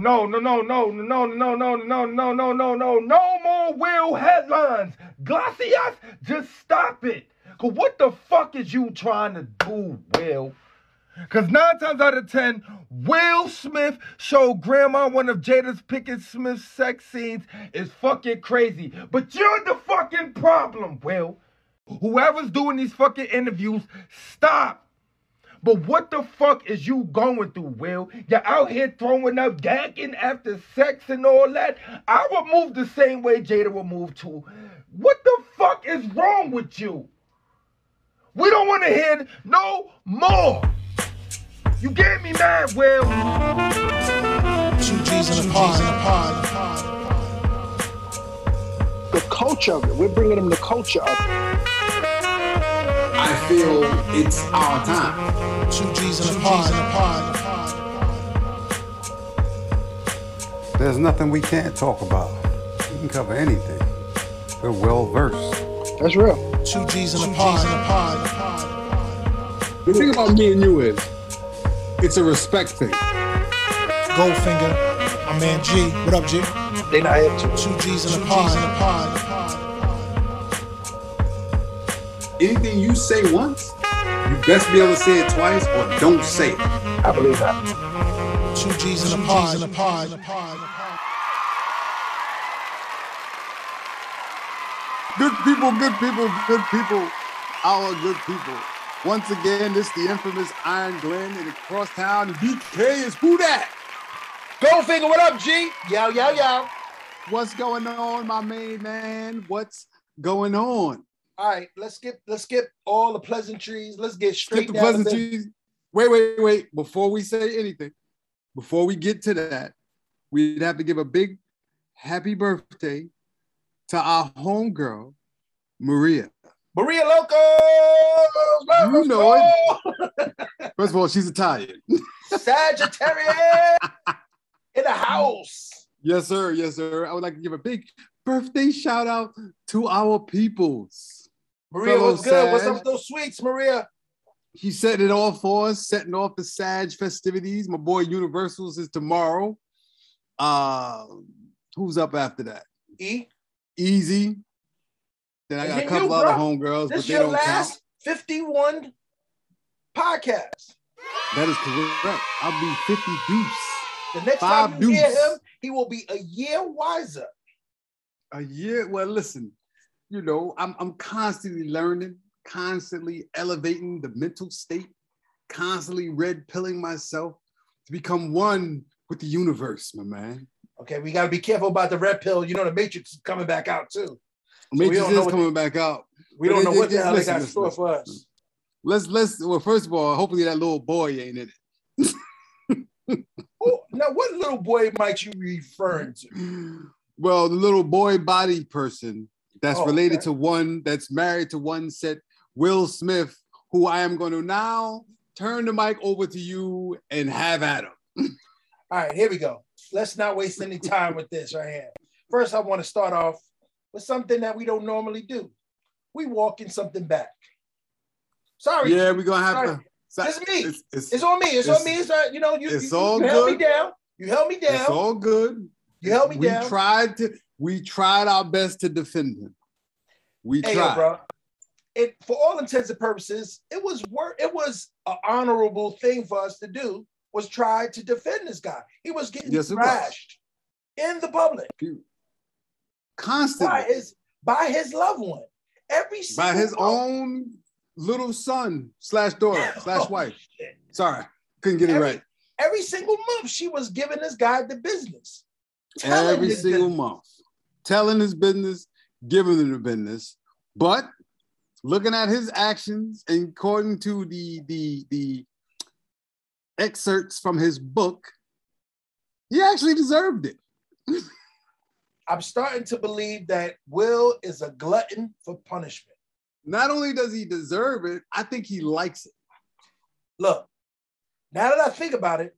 no, no, no, no, no, no, no, no, no, no, no, no, no more Will headlines. Glacias, just stop it. Cause what the fuck is you trying to do, Will? Cause nine times out of ten, Will Smith showed grandma one of Jada's Pickett Smith's sex scenes is fucking crazy. But you're the fucking problem, Will. Whoever's doing these fucking interviews, stop. But what the fuck is you going through, Will? You're out here throwing up, gagging after sex and all that. I would move the same way Jada would move too. What the fuck is wrong with you? We don't want to hear no more. You get me mad, Will. Two G's in a pod. The culture of it. We're bringing them the culture of it. I feel it's our time. Two G's in a pod. There's nothing we can't talk about. We can cover anything. We're well versed. That's real. Two G's in a pod. The thing about me and you is, it's a respect thing. Goldfinger. My man G. What up, G? They not hip to. Two G's in a pod. Anything you say once, you best be able to say it twice or don't say it. I believe that. Two G's in a pod. Good people, good people, good people. Our good people. Once again, this the infamous Iron Glenn in the crosstown. BK is who that? Goldfinger, what up, G? Yo, yo, yo. What's going on, my main man? What's going on? All right, let's skip let's skip all the pleasantries. Let's get straight Skip the pleasantries. Wait, wait, wait. Before we say anything, before we get to that, we'd have to give a big happy birthday to our homegirl, Maria. Maria Loco. You know it. First of all, she's Italian. Sagittarius in the house. Yes, sir. Yes, sir. I would like to give a big birthday shout out to our peoples. Maria, Fellow what's good? What's up with those sweets, Maria? He setting it all for us, setting off the Sag festivities. My boy Universals is tomorrow. Uh, who's up after that? E. Easy. Then I got a couple you, other homegirls, but This they your don't count. 51 podcast. That is correct. I'll be 50 deuce. The next Five time you hear him, he will be a year wiser. A year. Well, listen, you know, I'm I'm constantly learning, constantly elevating the mental state, constantly red pilling myself to become one with the universe, my man. Okay, we got to be careful about the red pill. You know, the Matrix is coming back out too. Matrix know is coming back out. We don't know what the hell they got listen, store for us. Let's let's well, first of all, hopefully that little boy ain't in it. Oh, now, what little boy might you be referring to? Well, the little boy body person that's Oh, related okay. to one that's married to one set Will Smith, who I am going to now turn the mic over to you and have at him. All right, here we go. Let's not waste any time with this right here. First, I want to start off with something that we don't normally do. We walking something back. Sorry, Yeah, we're gonna have Sorry. to. It's me. It's, it's, it's on me. It's, It's- on me. It's not, you know, you, it's you, all you held me good. down. You held me down. it's all good. You held me we down. tried to. We tried our best to defend him. We Hey, yo, tried. bro. It for all intents and purposes, it was work. It was an honorable thing for us to do. Was try to defend this guy. He was getting Yes, it was. thrashed in the public Constantly by his by his loved one. Every by his one. own little son slash daughter oh, slash Oh, wife. shit. Sorry, couldn't get it right. Every single month, she was giving this guy the business. Every single business. month, telling his business, giving him the business, but looking at his actions, and according to the the the excerpts from his book, he actually deserved it. I'm starting to believe that Will is a glutton for punishment. Not only does he deserve it, I think he likes it. Look, now that I think about it,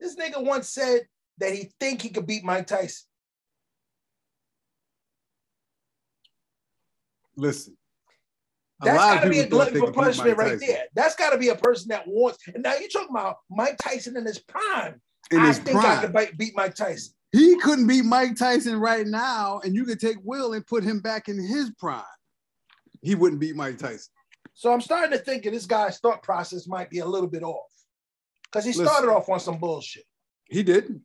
this nigga once said that he think he could beat Mike Tyson. Listen, That's got to be a glutton for punishment right there. That's got to be a person that wants. And now you're talking about Mike Tyson in his prime. in I his think I prime. could bite, beat Mike Tyson. He couldn't beat Mike Tyson right now, and you could take Will and put him back in his prime. He wouldn't beat Mike Tyson. So I'm starting to think that this guy's thought process might be a little bit off. Because he Listen. started off on some bullshit. He did.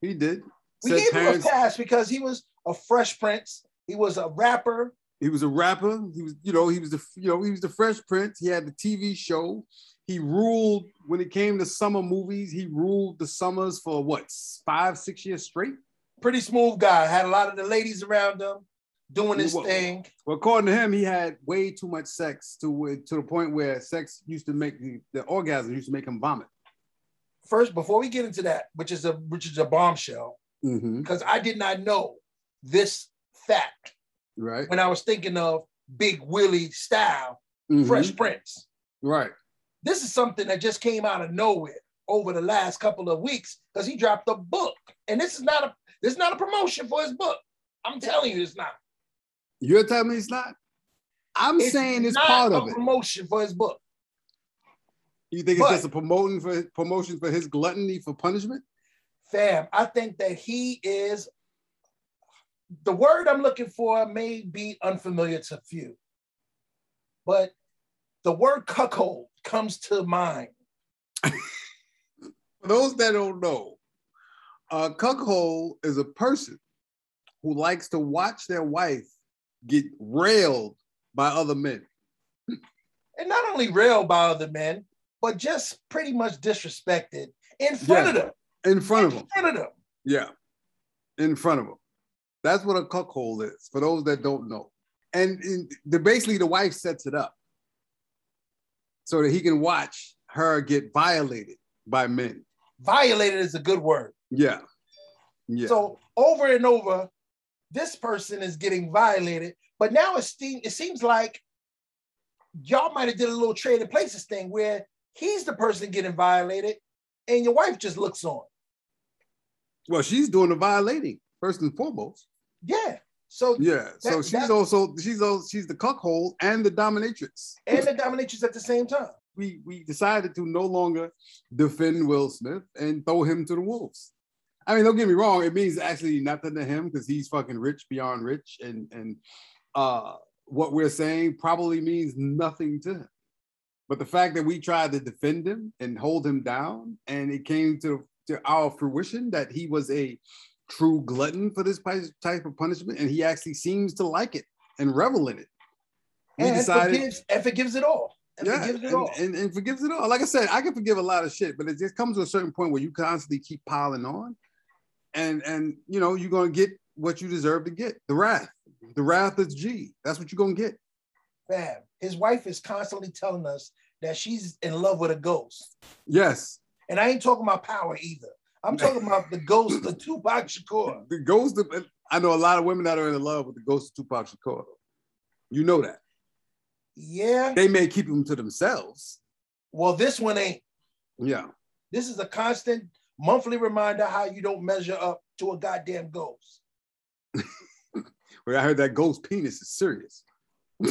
He did. We Said gave parents- him a pass because he was a fresh prince. He was a rapper. He was a rapper. He was, you know, he was the, you know, he was the Fresh Prince. He had the TV show. He ruled when it came to summer movies. He ruled the summers for what five, six years straight. Pretty smooth guy. Had a lot of the ladies around him doing his Well, thing. Well, according to him, he had way too much sex to to the point where sex used to make the, the orgasm used to make him vomit. First, before we get into that, which is a which is a bombshell, Mm-hmm. because I did not know this fact Right. when I was thinking of Big Willie style, Mhm. Fresh Prince. Right. This is something that just came out of nowhere over the last couple of weeks because he dropped a book. And this is not a this is not a promotion for his book. I'm telling you, it's not. You're telling me it's not. I'm It's saying it's part a of it. promotion for his book. You think it's but- just a promoting for promotion for his gluttony for punishment? Fam, I think that he is the word I'm looking for may be unfamiliar to few, but the word cuckold comes to mind. For those that don't know, a cuckold is a person who likes to watch their wife get railed by other men. And not only railed by other men, but just pretty much disrespected in front Yeah. of them. in front of them. In front of them. Yeah, in front of them. That's what a cuckold is. For those that don't know, and in, the basically the wife sets it up so that he can watch her get violated by men. Violated is a good word. Yeah, yeah. So over and over, this person is getting violated. But now it, it seems like y'all might have did a little trading places thing where he's the person getting violated and your wife just looks on. well, she's doing the violating first and foremost. Yeah. So Yeah. So she's that- also she's also she's the cuckold and the dominatrix. and the dominatrix at the same time. We we decided to no longer defend Will Smith and throw him to the wolves. I mean, don't get me wrong, it means actually nothing to him because he's fucking rich beyond rich, and and uh what we're saying probably means nothing to him. But the fact that we tried to defend him and hold him down, and it came to, to our fruition that he was a true glutton for this type of punishment, and he actually seems to like it and revel in it. We And decided, forgives and forgives it all. And yeah, forgives it and, all. and, and forgives it all. Like I said, I can forgive a lot of shit, but it just comes to a certain point where you constantly keep piling on, and and you know you're gonna get what you deserve to get. The wrath, the wrath is G. That's what you're gonna get. Fam, his wife is constantly telling us that she's in love with a ghost. Yes, And I ain't talking about power either. I'm talking about the ghost of Tupac Shakur. the ghost. Of, I know a lot of women that are in love with the ghost of Tupac Shakur. You know that Yeah. they may keep them to themselves. Well, this one ain't. Yeah, This is a constant monthly reminder how you don't measure up to a goddamn ghost. Well, I heard that ghost penis is serious.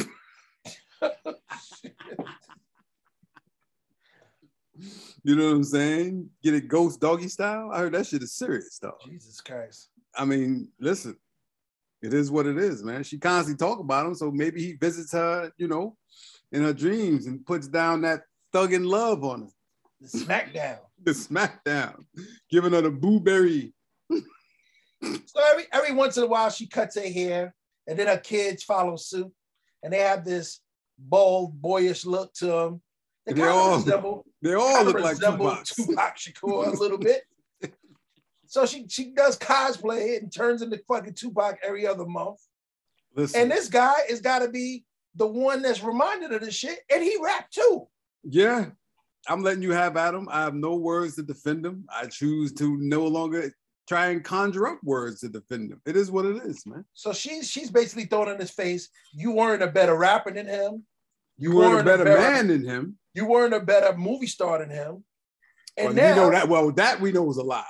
You know what I'm saying? Get it ghost doggy style. I heard that shit is serious though. Jesus Christ. I mean, listen, it is what it is, man. She constantly talk about him, so maybe he visits her, you know, in her dreams and puts down that thugging love on her, The smackdown. the smackdown, giving her the blueberry. So every every once in a while she cuts her hair, and then her kids follow suit, and they have this bold, boyish look to them. They They all- resemble, They all look like Tupac. Tupac Shakur a little bit. So she she does cosplay and turns into fucking Tupac every other month. Listen, And this guy has got to be the one that's reminded of this shit, and he rapped too. yeah, I'm letting you have Adam. I have no words to defend him. I choose to no longer try and conjure up words to defend him. It is what it is, man. So she's she's basically throwing in his face, you weren't a better rapper than him. You weren't a weren't a better better- man than him. You weren't a better movie star than him. And Well, now, we know that. Well, that we know was a lie.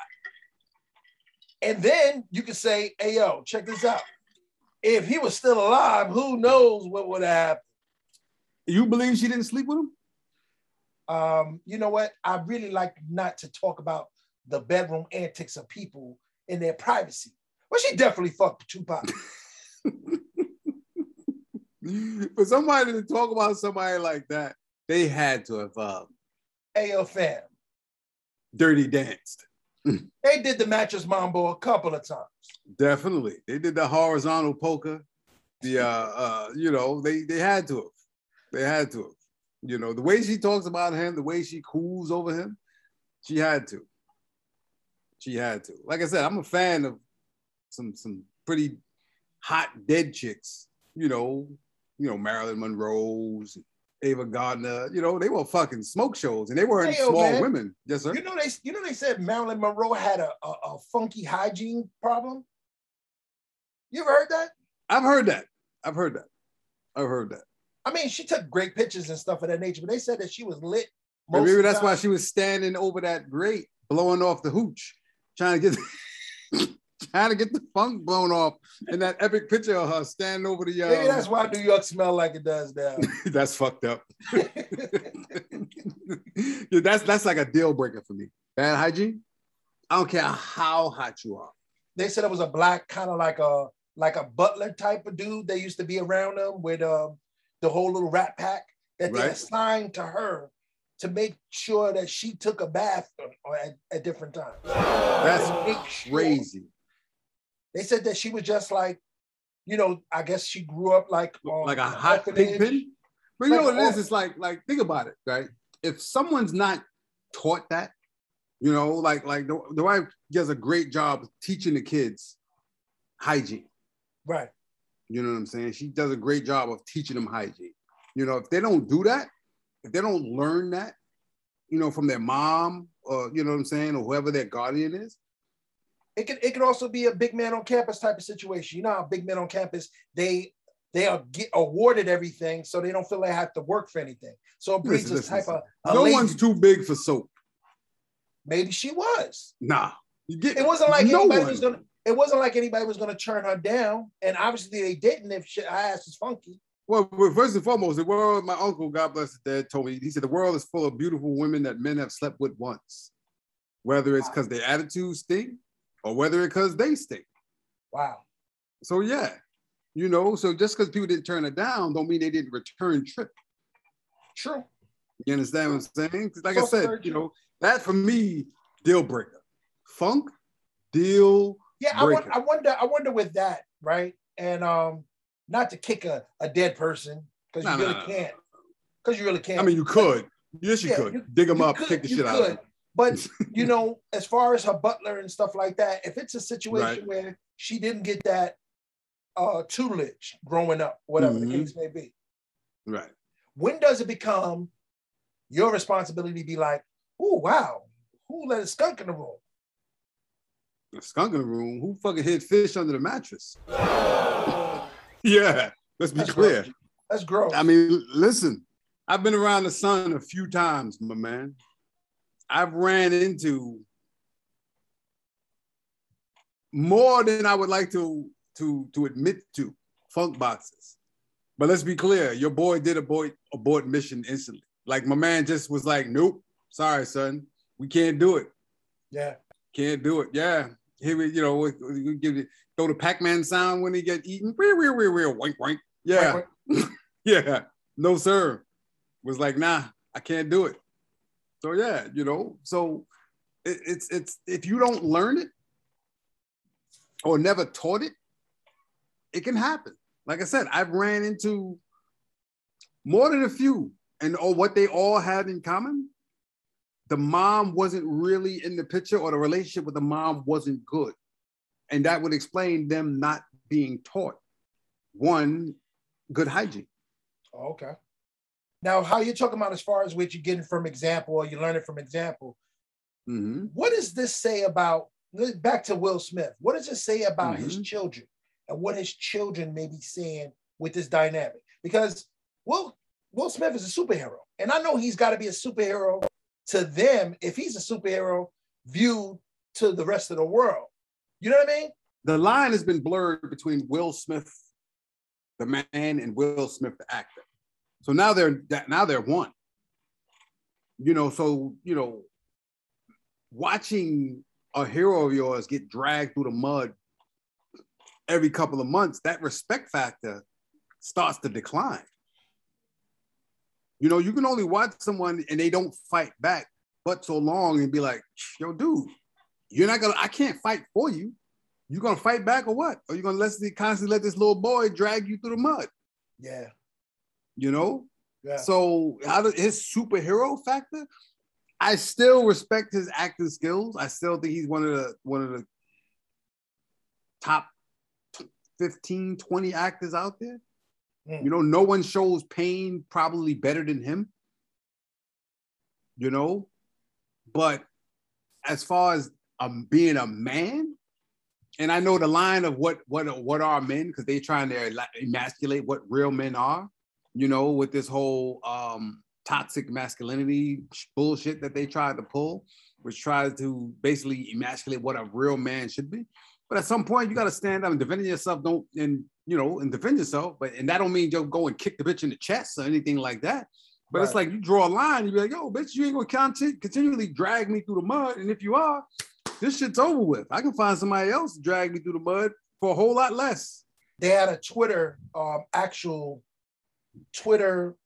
and then you can say, hey yo, check this out. If he was still alive, who knows what would have happened? You believe she didn't sleep with him? Um, you know what? I really like not to talk about the bedroom antics of people in their privacy. Well, she definitely fucked Tupac. For somebody to talk about somebody like that, they had to have uh, Ayo fam. dirty danced. They did the mattress mambo a couple of times. Definitely, they did the horizontal polka. The uh, uh, you know, they they had to have. They had to have. You know, the way she talks about him, the way she cools over him, she had to. She had to. Like I said, I'm a fan of some some pretty hot dead chicks. You know, you know Marilyn Monroe's, Ava Gardner. You know, they were fucking smoke shows, and they weren't Hey, small man. women. Yes, sir. You know they you know they said Marilyn Monroe had a, a, a funky hygiene problem. You ever heard that? I've heard that. I've heard that. I've heard that. I mean, she took great pictures and stuff of that nature, but they said that she was lit. Most maybe that's why she was standing over that grate, blowing off the hooch, trying to get trying to get the funk blown off in that epic picture of her standing over the. Um, Maybe that's why New York smell like it does now. that's fucked up. Yeah, that's that's like a deal breaker for me. Bad hygiene. I don't care how hot you are. they said it was a black kind of like a like a butler type of dude They used to be around them with um, the whole little rat pack that they Right. assigned to her to make sure that she took a bath at, at different times. That's sure. crazy. They said that she was just like, you know, I guess she grew up like um, like a hot orphanage. pigpen. But you Like know what it is? It's like like think about it, right? If someone's not taught that, you know, like like the, the wife does a great job teaching the kids hygiene. Right. You know what I'm saying? She does a great job of teaching them hygiene. You know, if they don't do that, if they don't learn that, you know, from their mom or you know what I'm saying, or whoever their guardian is, It could it could also be a big man on campus type of situation. You know how big men on campus they they are get awarded everything, so they don't feel they have to work for anything. So it breeds Listen, this listen, type of a no one's too big for soap. Maybe she was. Nah. You get It wasn't like no anybody one. was gonna. It wasn't like anybody was gonna turn her down, and obviously they didn't. If shit, her ass is funky. Well, first and foremost, the world, my uncle, God bless his dead, told me, he said, the world is full of beautiful women that men have slept with once, whether it's because their attitudes stink or whether it because they stink. Wow. So, yeah, you know, so just because people didn't turn it down don't mean they didn't return trip. True. You understand what I'm saying? Like I said, you know, that for me, deal breaker. Funk, deal. Yeah, I, Breaker. I wonder. I wonder with that, right? And um, not to kick a, a dead person because No, you really no. can't. Because you really can't. I mean, you could. Yes, you Yeah, could. you- Dig them up, could- kick the shit out of could. them. But you know, as far as her butler and stuff like that, if it's a situation Right. where she didn't get that uh tutelage growing up, whatever Mhm. the case may be, Right. when does it become your responsibility to be like, oh wow, who let a skunk in the room? A skunk in the room. Who fucking hid fish under the mattress? yeah, let's be That's clear. gross. That's gross. I mean, listen, I've been around the sun a few times, my man. I've ran into more than I would like to to to admit to funk boxes. But let's be clear, your boy did abort abort mission instantly. Like my man just was like, nope, sorry, son, we can't do it. yeah. Can't do it. Yeah. Here we, you know, we, we give it, throw the Pac-Man sound when he get eaten. Real, real, real, real, wink, wink. Yeah. Yeah. No, sir. Was like, nah, I can't do it. So yeah, you know, so it, it's it's if you don't learn it or never taught it, it can happen. Like I said, I've ran into more than a few, and or what they all had in common the mom wasn't really in the picture or the relationship with the mom wasn't good. And that would explain them not being taught one, good hygiene. Oh, okay. Now, how you talking about as far as what you're getting from example or you learn it from example? Mhm. What does this say about back to Will Smith? What does it say about his Mhm. children and what his children may be seeing with this dynamic? Because Will Will Smith is a superhero, and I know he's got to be a superhero to them if he's a superhero viewed to the rest of the world. You know what I mean? The line has been blurred between Will Smith, the man, and Will Smith, the actor. So now they're now they're one. You know, so you know, watching a hero of yours get dragged through the mud every couple of months, that respect factor starts to decline. You know, you can only watch someone and they don't fight back but so long and be like, yo, dude, you're not gonna, I can't fight for you. You gonna fight back or what? Or you gonna let constantly let this little boy drag you through the mud? Yeah. You know? Yeah. So how his superhero factor? I still respect his acting skills. I still think he's one of the one of the top 15, 20 actors out there. Mm. You know, no one shows pain probably better than him. You know, but as far as um, being a man, and I know the line of what what what are men because they're trying to emasculate what real men are. You know, with this whole um, toxic masculinity bullshit that they tried to pull, which tries to basically emasculate what a real man should be. But at some point, you got to stand up and defend yourself. Don't and you know and defend yourself. But and that don't mean you go and kick the bitch in the chest or anything like that. But it's like you draw a line. You be like, yo, bitch, you ain't gonna conti- continually drag me through the mud. And if you are, this shit's over with. I can find somebody else to drag me through the mud for a whole lot less. They had a Twitter, um, actual Twitter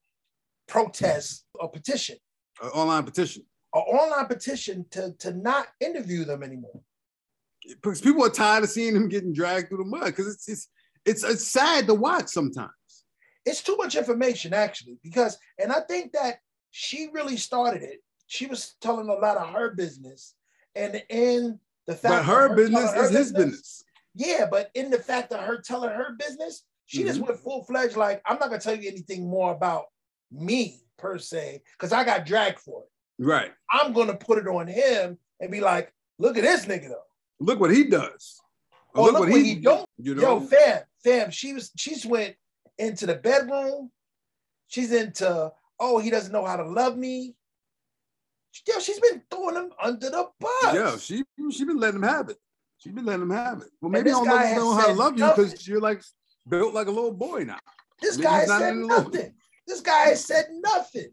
protest or petition, An online petition. an online petition to, to not interview them anymore. Because people are tired of seeing him getting dragged through the mud. Because it's it's it's it's sad to watch sometimes. It's too much information, actually, because, and I think that she really started it. She was telling a lot of her business, and in the fact But of her business telling her is his business. Yeah, but in the fact of her telling her business, she just Mhm. went full fledged. Like, I'm not gonna tell you anything more about me per se, because I got dragged for it. Right. I'm gonna put it on him and be like, look at this nigga though. Look what he does. Oh, look what he don't. You know, Yo, fam, fam, she was she's went into the bedroom. She's into, oh, he doesn't know how to love me. Yo, she's been throwing him under the bus. yeah, she she been letting him have it. She been letting him have it. Well, maybe I don't know, how to love you because you're like built like a little boy now. This Niggas guy said in the loop. nothing. This guy said nothing.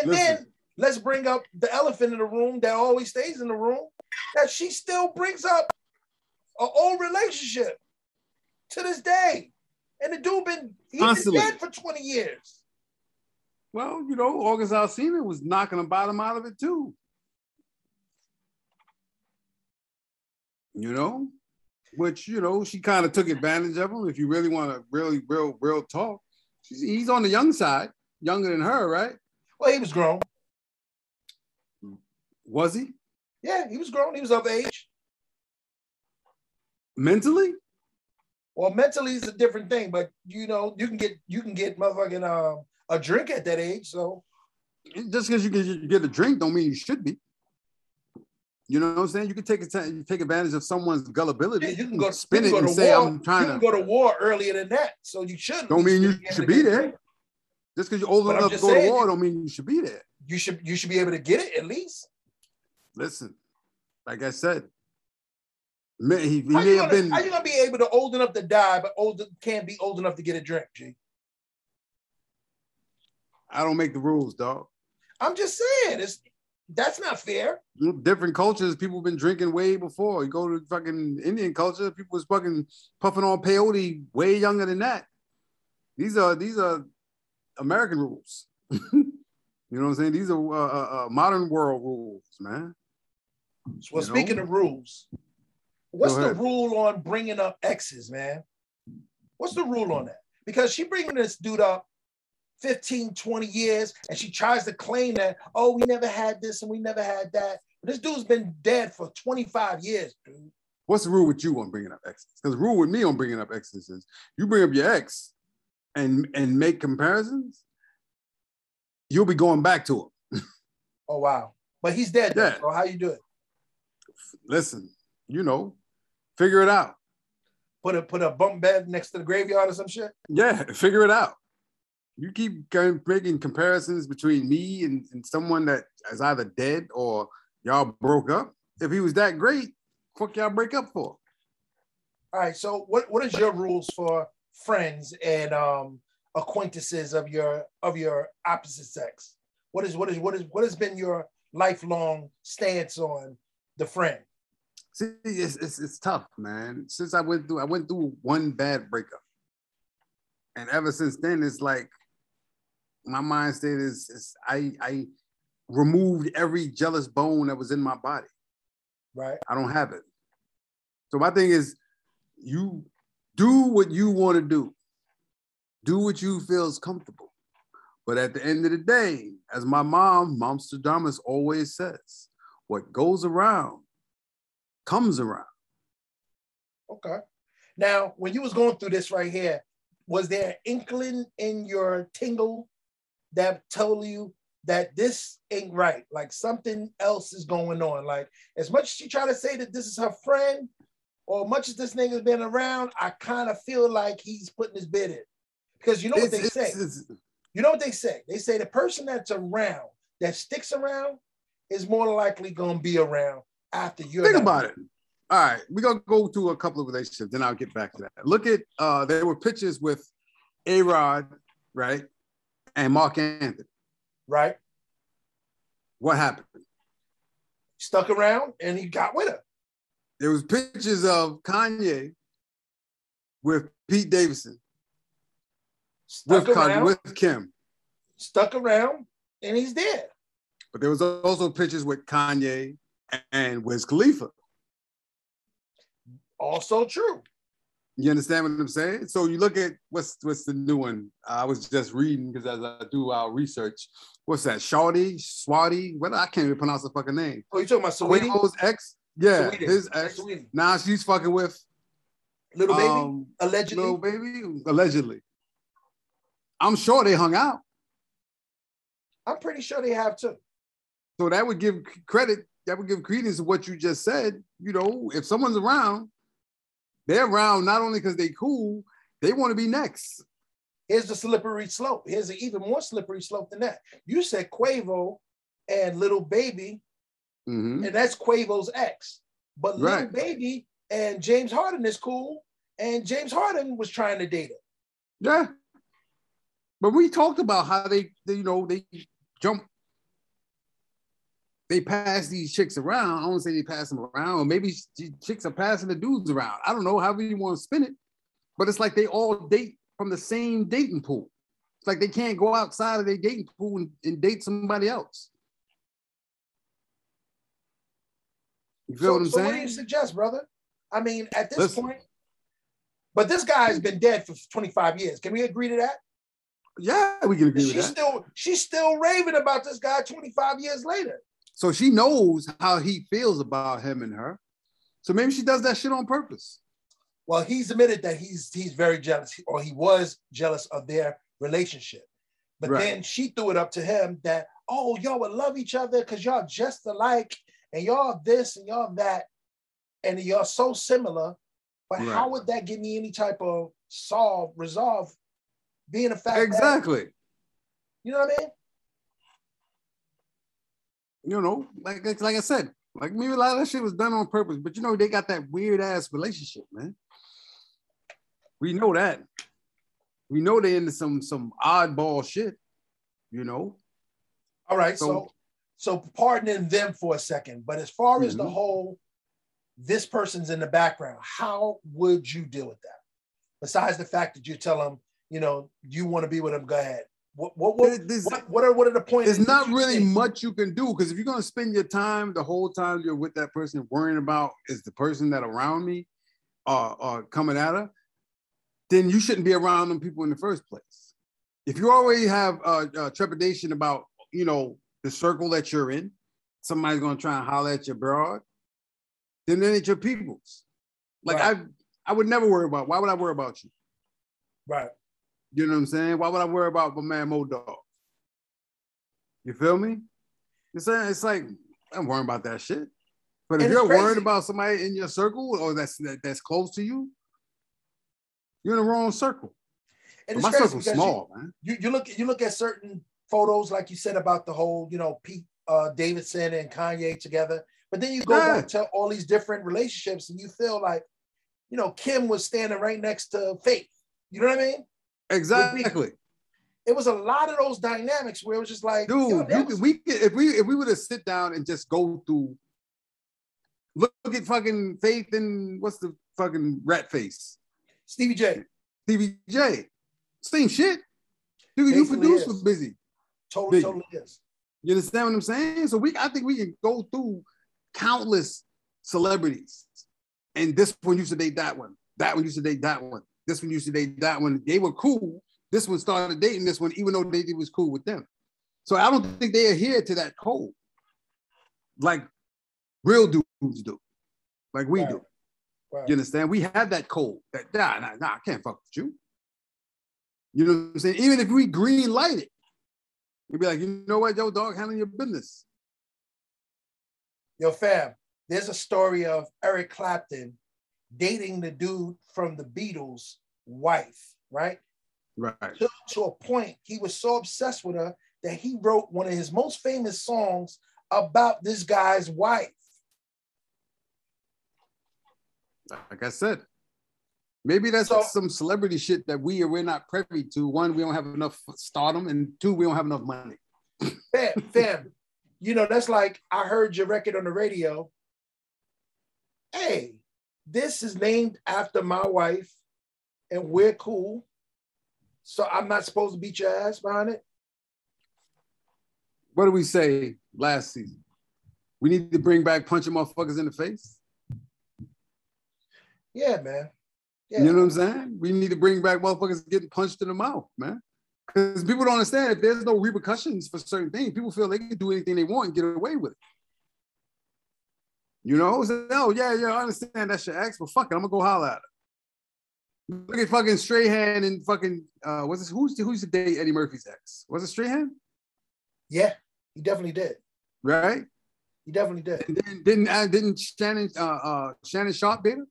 And then let's bring up the elephant in the room that always stays in the room that she still brings up an old relationship to this day. And the dude been he's been dead for 20 years. Well, you know, August Alsina was knocking the bottom out of it too. You know, which you know she kind of took advantage of him. If you really want to really real real talk, She's- he's on the young side, younger than her, right? Well, he was grown. Was he Yeah, he was grown. He was of age. mentally? Well, mentally is a different thing, but you know, you can get you can get motherfucking um, a drink at that age. So Just because you can get a drink, don't mean you should be. You know what I'm saying? You can take you take advantage of someone's gullibility. yeah, you can go spin you it go and to say war. I'm trying you to. go to war earlier than that. So you shouldn't. Don't mean you be should be there. drink. Just because you're old But enough to go to saying- war, don't mean you should be there. You should you should be able to get it at least. Listen, like I said, may- he, he may you, have gonna, been. how you gonna be able to old enough to die, but old can't be old enough to get a drink? G. I don't make the rules, dog. I'm just saying, it's that's not fair. Different cultures, people have been drinking way before. You go to fucking Indian culture, people was fucking puffing on peyote way younger than that. These are these are American rules. you know what I'm saying? These are uh, uh, uh, modern world rules, man. Well, You know? speaking of rules, what's the rule on bringing up exes, man? What's the rule on that? Because she bringing this dude up 15, 20 years, and she tries to claim that, oh, we never had this and we never had that. But this dude's been dead for 25 years, dude. What's the rule with you on bringing up exes? Because the rule with me on bringing up exes is you bring up your ex and and make comparisons, you'll be going back to him. Oh wow. But he's dead. Yeah. So how you do it? Listen, you know, figure it out. Put a put a bunk bed next to the graveyard or some shit? Yeah, figure it out. You keep of making comparisons between me and, and someone that is either dead or y'all broke up. If he was that great, fuck y'all break up for. All right. So what, what is your rules for friends and um acquaintances of your of your opposite sex? What is what is what is what has been your lifelong stance on the friend. See, it's, it's it's tough, man. Since I went through, I went through one bad breakup, and ever since then, it's like my mind state is, is I I removed every jealous bone that was in my body. Right. I don't have it. So my thing is, you do what you want to do. Do what you feel is comfortable. But at the end of the day, as my mom, Mom Stradamus, always says, what goes around comes around. Okay. Now, when you was going through this right here, was there an inkling in your tingle that told you that this ain't right? Like something else is going on. Like as much as she try to say that this is her friend, or much as this nigga's been around, I kind of feel like he's putting his bid in. Because you know what they say. You know what they say? They say the person that's around, that sticks around, is more likely gonna be around after you're Think about it. All right, we're gonna go through a couple of relationships, then I'll get back to that. Look at uh there were pictures with A Rod, right? And Marc Anthony. Right? What happened? Stuck around and he got with her. There was pictures of Kanye with Pete Davidson, Stuck with, Kanye, around, with Kim. stuck around, and he's there. But there was also pictures with Kanye and Wiz Khalifa. Also true. You understand what I'm saying? So you look at what's what's the new one? I was just reading because as I do our research, what's that? Shawty, Swati? What I can't even pronounce the fucking name. Oh, you talking about Saweetie? Quavo's ex? Yeah, Saweetie. his ex. Saweetie. Now she's fucking with Little baby, um, allegedly. little baby, allegedly. I'm sure they hung out. I'm pretty sure they have too. So that would give credit, that would give credence to what you just said. You know, if someone's around, they're around not only because they cool, they want to be next. Here's the slippery slope. Here's an even more slippery slope than that. You said Quavo and Little Baby, Mhm. and that's Quavo's ex. But Little Baby and James Harden is cool, and James Harden was trying to date her. Yeah. But we talked about how they, they, you know, they jump, they pass these chicks around. I don't say they pass them around, or maybe ch- chicks are passing the dudes around. I don't know, however you want to spin it. But it's like they all date from the same dating pool. It's like they can't go outside of their dating pool and, and date somebody else. You feel So, what I'm so what do you suggest, brother? I mean, at this Listen. point, but this guy has been dead for 25 years. Can we agree to that? yeah, we can agree with She's that. still she's still raving about this guy 25 years later. So she knows how he feels about him and her. So maybe she does that shit on purpose. Well, he's admitted that he's he's very jealous, or he was jealous of their relationship. But Right. then she threw it up to him that, oh, y'all would love each other because y'all just alike, and y'all this and y'all that, and y'all so similar. But how would that give me any type of solve, resolve, being a fact that Exactly. you know what I mean? You know, like like I said, like maybe a lot of that shit was done on purpose, but you know, they got that weird ass relationship, man. We know that. We know they into some some oddball shit, you know. All right, so So- so pardoning them for a second, but as far as the Mhm. whole this person's in the background, how would you deal with that? Besides the fact that you tell them, you know, you want to be with them, go ahead. What what what, there's- what, what are what are the points? There's not really think? much you can do because if you're gonna spend your time the whole time you're with that person worrying about is the person that around me or, or coming at her, then you shouldn't be around them people in the first place. If you already have uh, uh, trepidation about you know the circle that you're in, somebody's gonna try and holler at your broad, then it ain't your people's. Like Right. I, I would never worry about. Why would I worry about you? Right. You know what I'm saying? Why would I worry about my man Mo Dog? You feel me? It's, it's like I'm worrying about that shit. But if you're crazy. worried about somebody in your circle or that's that, that's close to you, you're in the wrong circle. And my circle's because you- small, man. You, you look you look at certain photos, like you said about the whole, you know, Pete uh, Davidson and Kanye together, but then you go Yeah. back to all these different relationships, and you feel like, you know, Kim was standing right next to Faith. You know what I mean? Exactly. it was a lot of those dynamics where it was just like, Dude, you was- we could, if we if we were to sit down and just go through, look, look at fucking Faith and what's the fucking rat face, Stevie J TVJ, same shit. Dude, you produce was busy. totally, Biggie. totally is. You understand what I'm saying? So we, I think we can go through countless celebrities, and this one used to date that one, that one used to date that one, this one used to date that one. They were cool. This one started dating this one, even though they was cool with them. So I don't think they adhere to that code like real dudes do, like we Right. do. Right. You understand? We have that code that nah, nah, nah, I can't fuck with you. You know what I'm saying? Even if we green light it, you'd be like, you know what, yo, dog, handling your business. Yo, fam, there's a story of Eric Clapton dating the dude from the Beatles' wife, right? Right. To, to a point, he was so obsessed with her that he wrote one of his most famous songs about this guy's wife. Like I said, maybe that's So- some celebrity shit that we are we're not privy to. One, we don't have enough stardom, and two, we don't have enough money. Fam, fam, you know, that's like I heard your record on the radio. Hey, this is named after my wife, and we're cool. So I'm not supposed to beat your ass behind it. What did we say last season? We need to bring back punching motherfuckers in the face. Yeah, man. Yeah. You know what I'm saying? We need to bring back motherfuckers getting punched in the mouth, man. Because people don't understand if there's no repercussions for certain things, people feel they can do anything they want and get away with it. You know, so, oh yeah, yeah, I understand that's your ex, but fuck it, I'm gonna go holler at her. Look at fucking Strahan and fucking uh was this? Who's who's the date Eddie Murphy's ex? Was it Strahan? Yeah, he definitely did. Right? He definitely did. And then didn't uh, didn't Shannon uh uh Shannon Sharpe date her?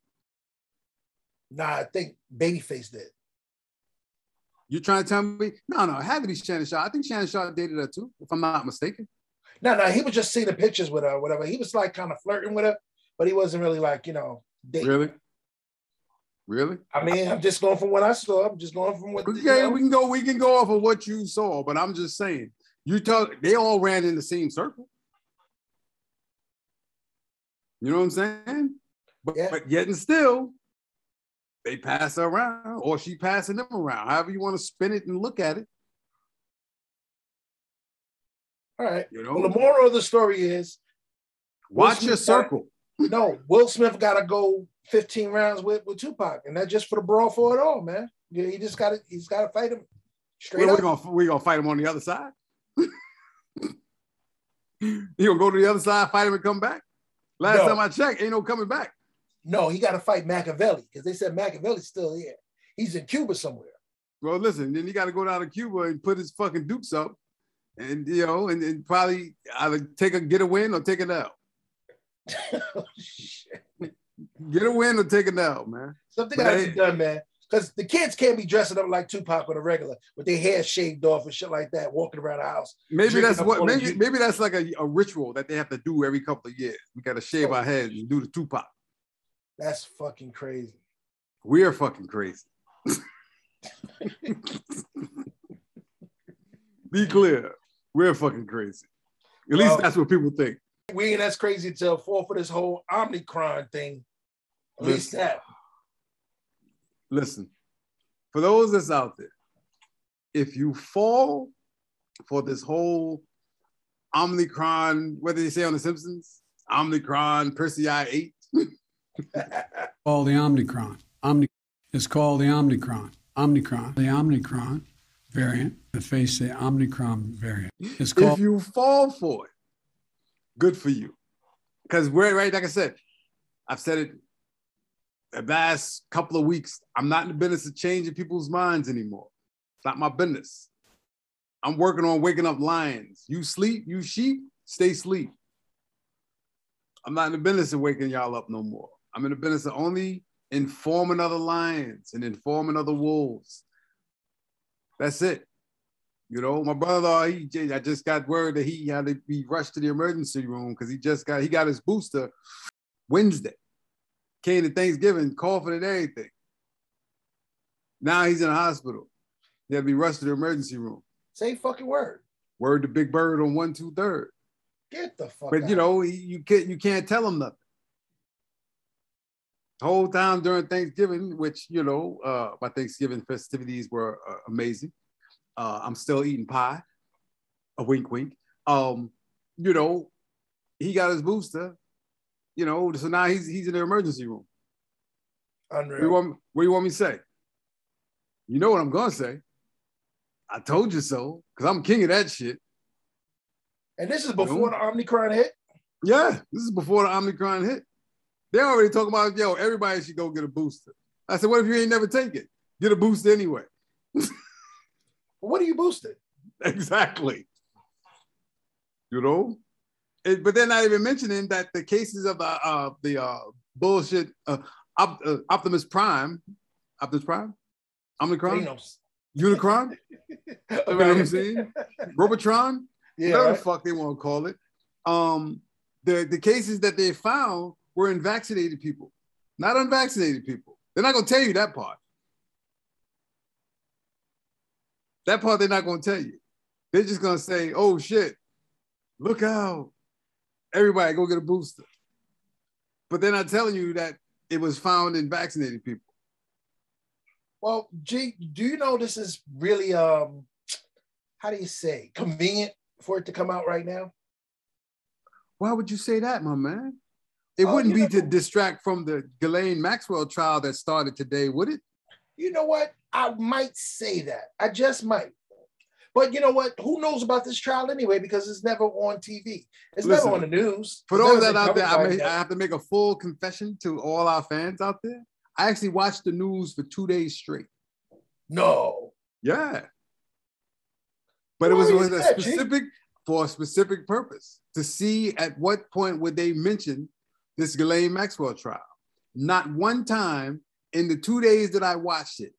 Nah, I think Babyface did. You trying to tell me? No, no, it had to be Shannon Sharpe. I think Shannon Sharpe dated her too, if I'm not mistaken. No, no, he was just seeing the pictures with her, whatever. He was like kind of flirting with her, but he wasn't really like, you know, dating. Really? Really? I mean, I'm just going from what I saw. I'm just going from what. you Okay, know. we can go. We can go off of what you saw, but I'm just saying. You tell they all ran in the same circle. You know what I'm saying? But, Yeah. but yet and still, they pass her around, or she passing them around. However you want to spin it and look at it. All right. You know, Well, the moral of the story is watch your Smith got- circle. no. Will Smith got to go 15 rounds with with Tupac, and that's just for the brawl for it all, man. Yeah, he just got to. He's got to fight him straight We're up. gonna we gonna fight him on the other side. you gonna go to the other side, fight him, and come back? Last No. time I checked, ain't no coming back. No, he got to fight Makaveli because they said Makaveli's still here. He's in Cuba somewhere. Well, listen, then you got to go down to Cuba and put his fucking dukes up, and you know, and, and probably either take a get a win or take an L. oh, shit. Get a win or take an L, man. Something got to be done, man. Because the kids can't be dressing up like Tupac on a regular with their hair shaved off and shit like that, walking around the house. Maybe that's what maybe maybe that's like a, a ritual that they have to do every couple of years. We got to shave our heads and do the Tupac. That's fucking crazy. We are fucking crazy. Be clear, we're fucking crazy. At least Well- that's what people think. We ain't as crazy to fall for this whole Omnicron thing. At least Listen. that. Listen, for those that's out there, if you fall for this whole Omnicron, what did they say on The Simpsons? Omnicron, Persei 8. called the Omnicron. Omni is called the Omnicron. Omnicron. The Omnicron variant, the face the Omnicron variant, is If you fall for it, good for you. Because we're right, like I said, I've said it the last couple of weeks. I'm not in the business of changing people's minds anymore. It's not my business. I'm working on waking up lions. You sleep, you sheep, stay sleep. I'm not in the business of waking y'all up no more. I'm in the business of only informing other lions and informing other wolves. That's it. You know, my brother-in-law, he I just got word that he had to be rushed to the emergency room because he just got he got his booster Wednesday. Came to Thanksgiving, coughing and everything. Now he's in the hospital. He had to be rushed to the emergency room. Say fucking word. Word to Big Bird on one two third. Get the fuck. But you know, you can't you can't tell him nothing. Whole time during Thanksgiving, which you know, uh, my Thanksgiving festivities were uh, amazing. Uh, I'm still eating pie. A wink, wink. Um, you know, he got his booster. You know, so now he's he's in the emergency room. What do you unreal. want, what do you want me to say? You know what I'm gonna say. I told you so, because I'm king of that shit. And this is before the Omnicron hit. Yeah, this is before the Omicron hit. They already talking about, yo, everybody should go get a booster. I said, what if you ain't never take it? Get a booster anyway. What are you boosted? exactly. You know? It- but they're not even mentioning that the cases of the uh, the uh, bullshit uh, Op- uh, Optimus Prime, Optimus Prime, Omicron, Thanos. Unicron, you know what I'm saying? Robotron, Yeah, whatever right? the fuck they want to call it. Um, the, the cases that they found were in vaccinated people, not unvaccinated people. They're not gonna tell you that part. That part they're not gonna tell you. They're just gonna say, "Oh shit, look out! Everybody go get a booster." But they're not telling you that it was found in vaccinated people. Well, G, do you know this is really um how do you say convenient for it to come out right now? Why would you say that, my man? It Oh, wouldn't be to distract from the Ghislaine Maxwell trial that started today, would it? You know what? I might say that. I just might. But you know what? Who knows about this trial anyway? Because it's never on TV. It's Listen, never on the news. For those that out there, I, may, I have to make a full confession to all our fans out there. I actually watched the news for two days straight. no. Yeah. But it Why was with a G? specific for a specific purpose to see at what point would they mention this Ghislaine Maxwell trial. Not one time in the two days that I watched it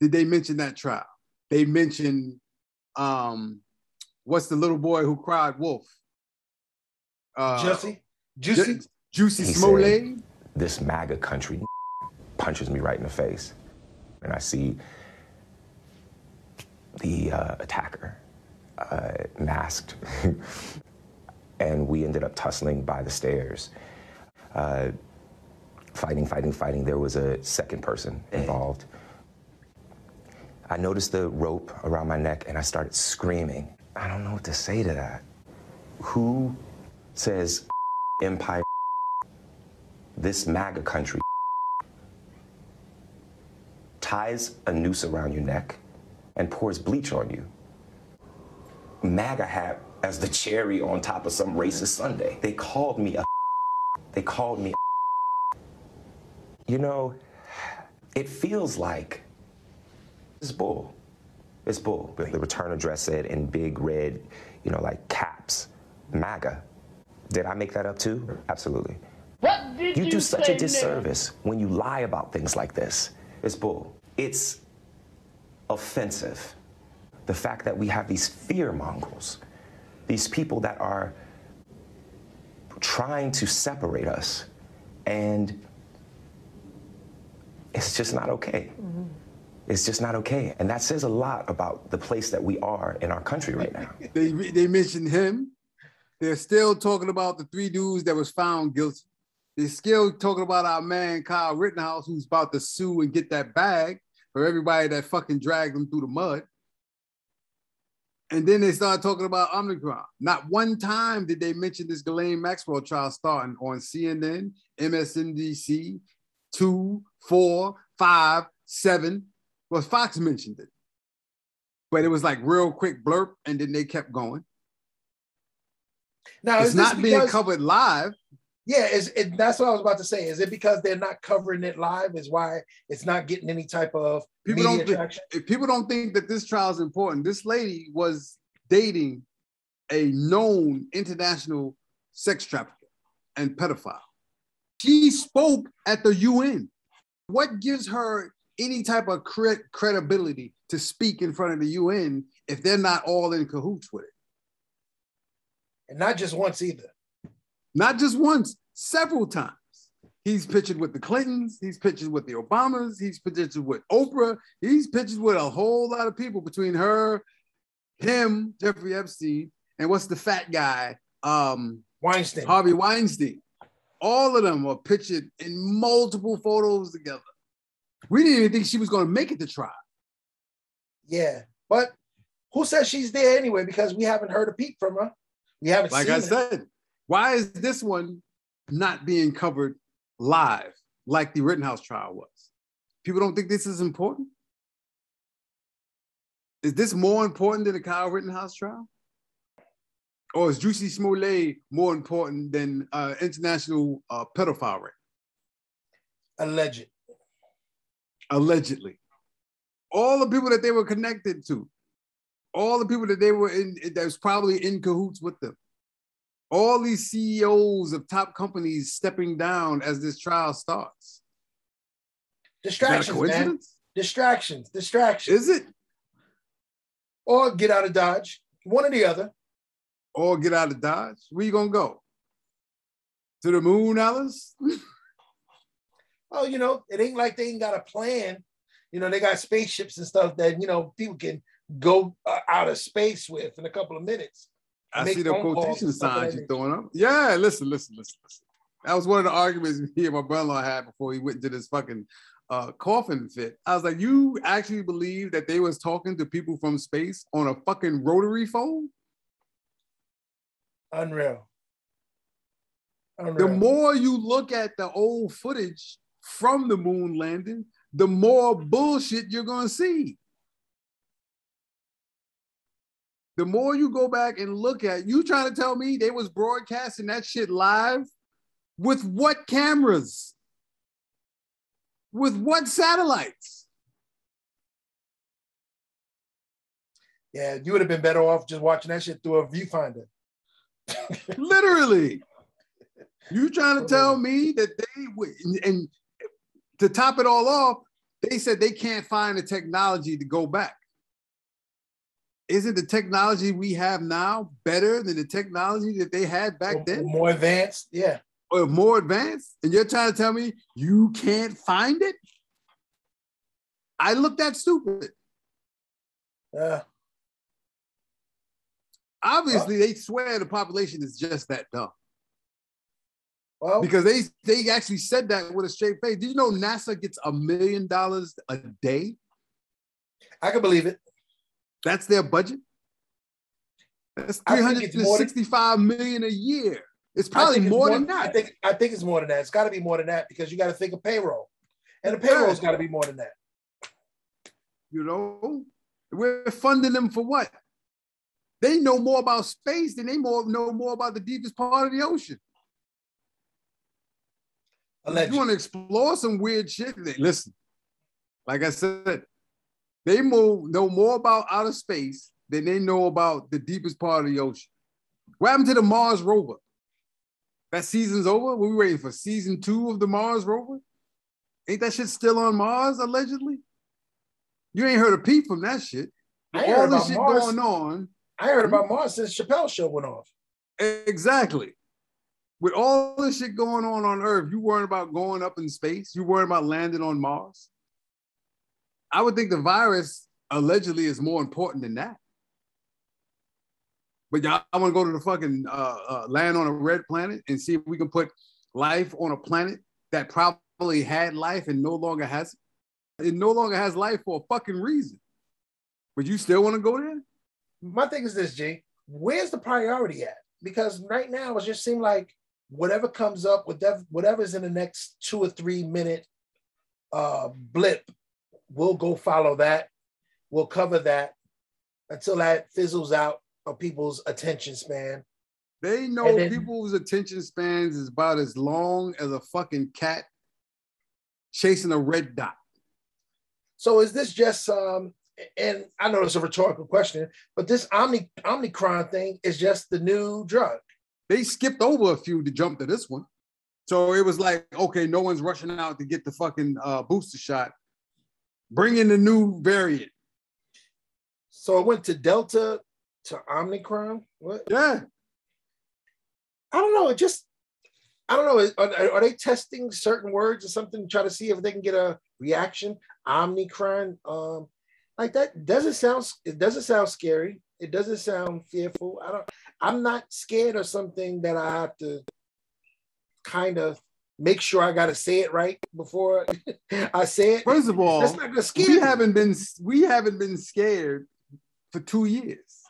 did they mention that trial. They mentioned um, what's the little boy who cried wolf? Uh, Juicy. Ju- Juicy. Juicy He Smollett. this MAGA country punches me right in the face. And I see the uh, attacker uh, masked. and we ended up tussling by the stairs. Uh, fighting, fighting, fighting. There was a second person involved. I noticed the rope around my neck and I started screaming. I don't know what to say to that. Who says empire this MAGA country ties a noose around your neck and pours bleach on you. MAGA hat as the cherry on top of some racist sundae. They called me a. They called me. You know, it feels like it's bull. It's bull. The the return address said in big red, you know, like caps, MAGA. Did I make that up too? Absolutely. What did You you, do such a now? disservice when you lie about things like this. It's bull. It's offensive. The fact that we have these fear mongers, these people that are trying to separate us, and it's just not okay. Mm-hmm. It's just not okay. And that says a lot about the place that we are in our country right now. They they mentioned him. They're still talking about the three dudes that was found guilty. They're still talking about our man Kyle Rittenhouse, who's about to sue and get that bag for everybody that fucking dragged him through the mud. And then they start talking about Omicron. Not one time did they mention this Ghislaine Maxwell trial starting on CNN, MSNBC, two, four, five, seven. Well, Fox mentioned it, but it was like real quick blurb, and then they kept going. Now it's not being covered live. Yeah, is it, that's what I was about to say. Is it because they're not covering it live? Is why it's not getting any type of People media don't. Think, people don't think that this trial is important. This lady was dating a known international sex trafficker and pedophile. She spoke at the UN. What gives her any type of cre- credibility to speak in front of the UN if they're not all in cahoots with it? And not just once either. Not just once, several times. He's pictured with the Clintons. He's pictured with the Obamas. He's pictured with Oprah. He's pictured with a whole lot of people between her, him, Jeffrey Epstein, and what's the fat guy? Um, Weinstein. Harvey Weinstein. All of them are pictured in multiple photos together. We didn't even think she was going to make it to trial. Yeah, but who says she's there anyway? Because we haven't heard a peep from her. We haven't Like seen I it. said, why is this one not being covered live like the Rittenhouse trial was? People don't think this is important. Is this more important than the Kyle Rittenhouse trial? Or is Juicy Smollett more important than uh, international uh, pedophile ring? Alleged. allegedly. All the people that they were connected to, all the people that they were in that was probably in cahoots with them. All these CEOs of top companies stepping down as this trial starts. Is that a Distractions, man. Distractions. Distractions. Is it? or get out of Dodge. One or the other. Or get out of Dodge? Where you gonna go? To the moon, Alice? Oh, you know, it ain't like they ain't got a plan. You know, they got spaceships and stuff that you know people can go uh, out of space with in a couple of minutes. I see the quotation and stuff of signs you're throwing up. Yeah, listen, listen, listen, listen. That was one of the arguments me and my brother-in-law had before he went into this fucking uh, coffin fit. I was like, you actually believe that they was talking to people from space on a fucking rotary phone? Unreal. Unreal. The more you look at the old footage from the moon landing, the more bullshit you're gonna see. The more you go back and look at, you trying to tell me they was broadcasting that shit live with what cameras? With what satellites? yeah, you would have been better off just watching that shit through a viewfinder. Literally. You trying to oh. tell me that they would, and- and to top it all off, they said they can't find the technology to go back. Isn't the technology we have now better than the technology that they had back Or- then? or more advanced. Yeah. Or more advanced? And you're trying to tell me you can't find it? I look that stupid. Uh, Obviously, they swear the population is just that dumb. well, because they they actually said that with a straight face. Did you know NASA gets a million dollars a day? I can believe it. That's their budget. That's I three hundred and sixty-five million a year. It's probably it's more than I that. think I think it's more than that. It's got to be more than that because you got to think of payroll, and the payroll's got to be more than that. you know, we're funding them for what? They know more about space than they more know more about the deepest part of the ocean. If Alleged. you want to explore some weird shit, listen. Like I said, they move, know more about outer space than they know about the deepest part of the ocean. What happened to the Mars rover? That season's over. Were we waiting for season two of the Mars rover? Ain't that shit still on Mars allegedly? You ain't heard a peep from that shit. I All heard this shit Mars. going on. I heard about hmm? Mars since Chappelle show went off. Exactly. With all this shit going on on Earth, you worrying about going up in space? You worrying about landing on Mars? I would think the virus allegedly is more important than that. But y'all, I want to go to the fucking uh, uh, land on a red planet and see if we can put life on a planet that probably had life and no longer has it. It no longer has life for a fucking reason. But you still want to go there? My thing is this, G. Where's the priority at? Because right now it just seems like whatever comes up, whatever whatever's in the next two or three minute uh, blip, we'll go follow that. We'll cover that until that fizzles out of people's attention span. They know then- people's attention spans is about as long as a fucking cat chasing a red dot. So is this just um and I know it's a rhetorical question, but this Omni Omnicron thing is just the new drug. They skipped over a few to jump to this one. So it was like, okay, no one's rushing out to get the fucking uh, booster shot. Bring in the new variant. So it went to Delta to Omnicron. What? Yeah. I don't know. It just I don't know. Are, are they testing certain words or something to try to see if they can get a reaction? Omnicron, um, like that doesn't sound. It doesn't sound scary. It doesn't sound fearful. I don't. I'm not scared of something that I have to kind of make sure I got to say it right before I say it. First of all, That's not gonna scare we me. haven't been we haven't been scared for two years.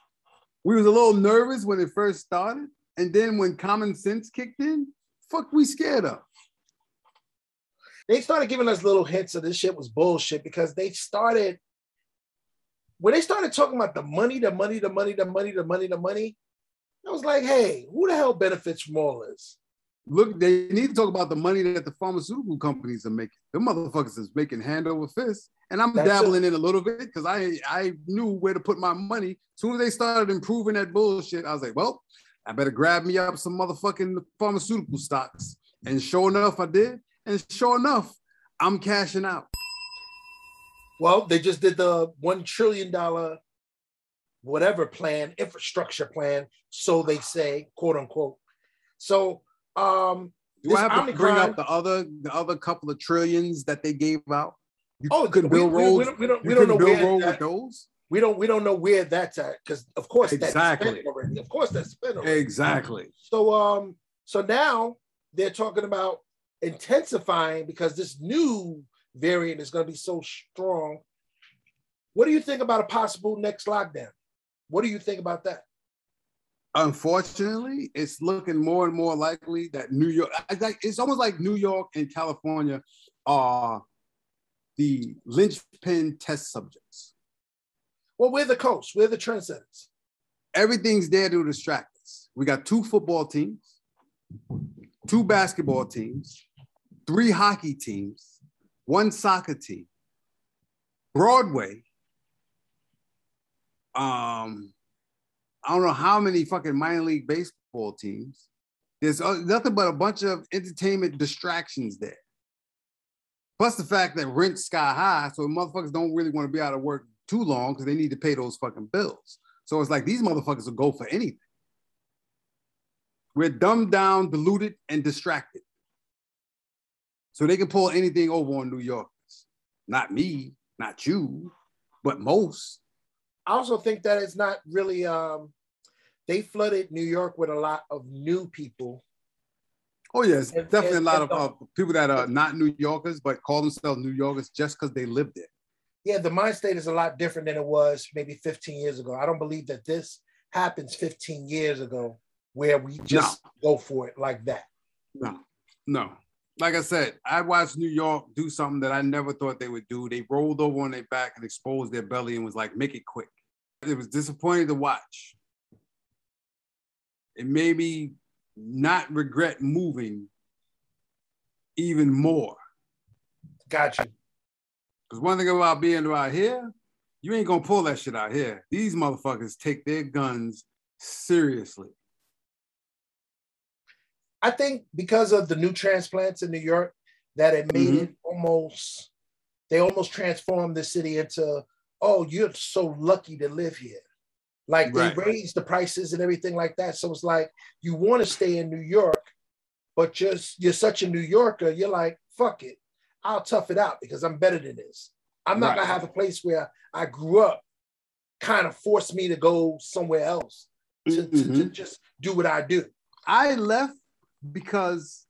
We was a little nervous when it first started, and then when common sense kicked in, fuck, we scared of. they started giving us little hints of this shit was bullshit because they started when they started talking about the money, the money, the money, the money, the money, the money. I was like, hey, who the hell benefits from all this? Look, they need to talk about the money that the pharmaceutical companies are making. The motherfuckers is making hand over fist. And I'm That's dabbling in a little bit because I I knew where to put my money. As soon as they started improving that bullshit, I was like, well, I better grab me up some motherfucking pharmaceutical stocks. And sure enough, I did. And sure enough, I'm cashing out. Well, they just did the one trillion dollar whatever plan, infrastructure plan, so they say, quote unquote. So um Do I have to bring up the other the other couple of trillions that they gave out? You Oh, couldn't we- build we- we don't- we don't- we don't know build where that- with those. we don't we don't know where that's at because of course Exactly. that's spent already. Of course that's spent already. Exactly. So um, so now they're talking about intensifying because this new variant is going to be so strong. What do you think about a possible next lockdown? What do you think about that? Unfortunately, it's looking more and more likely that New York, like it's almost like New York and California are the linchpin test subjects. Well, we're the coast. We're the trendsetters. Everything's there to distract us. We got two football teams, two basketball teams, three hockey teams, one soccer team, Broadway. Um, I don't know how many fucking minor league baseball teams. There's uh, nothing but a bunch of entertainment distractions there. Plus the fact that rent's sky high, so motherfuckers don't really want to be out of work too long because they need to pay those fucking bills. So it's like these motherfuckers will go for anything. We're dumbed down, diluted, and distracted. So they can pull anything over on New Yorkers. Not me, not you, but most. I also think that it's not really. Um, they flooded New York with a lot of new people. Oh yes, And- definitely and- a lot of uh, people that are not New Yorkers but call themselves New Yorkers just because they live there. Yeah, the mind state is a lot different than it was maybe 15 years ago. I don't believe that this happens 15 years ago where we just go for it like that. No, no. Like I said, I watched New York do something that I never thought they would do. They rolled over on their back and exposed their belly and was like, make it quick. It was disappointing to watch. It maybe not regret moving even more. Gotcha. Because one thing about being out here, you ain't gonna pull that shit out here. These motherfuckers take their guns seriously. I think because of the new transplants in New York, that it made Mhm. it almost, they almost transformed the city into, oh, you're so lucky to live here. Like they Right. raised the prices and everything like that. So it's like you want to stay in New York, but just you're such a New Yorker, you're like, fuck it. I'll tough it out because I'm better than this. I'm not Right. gonna have a place where I grew up kind of force me to go somewhere else to, to, to Mhm. just do what I do. I left because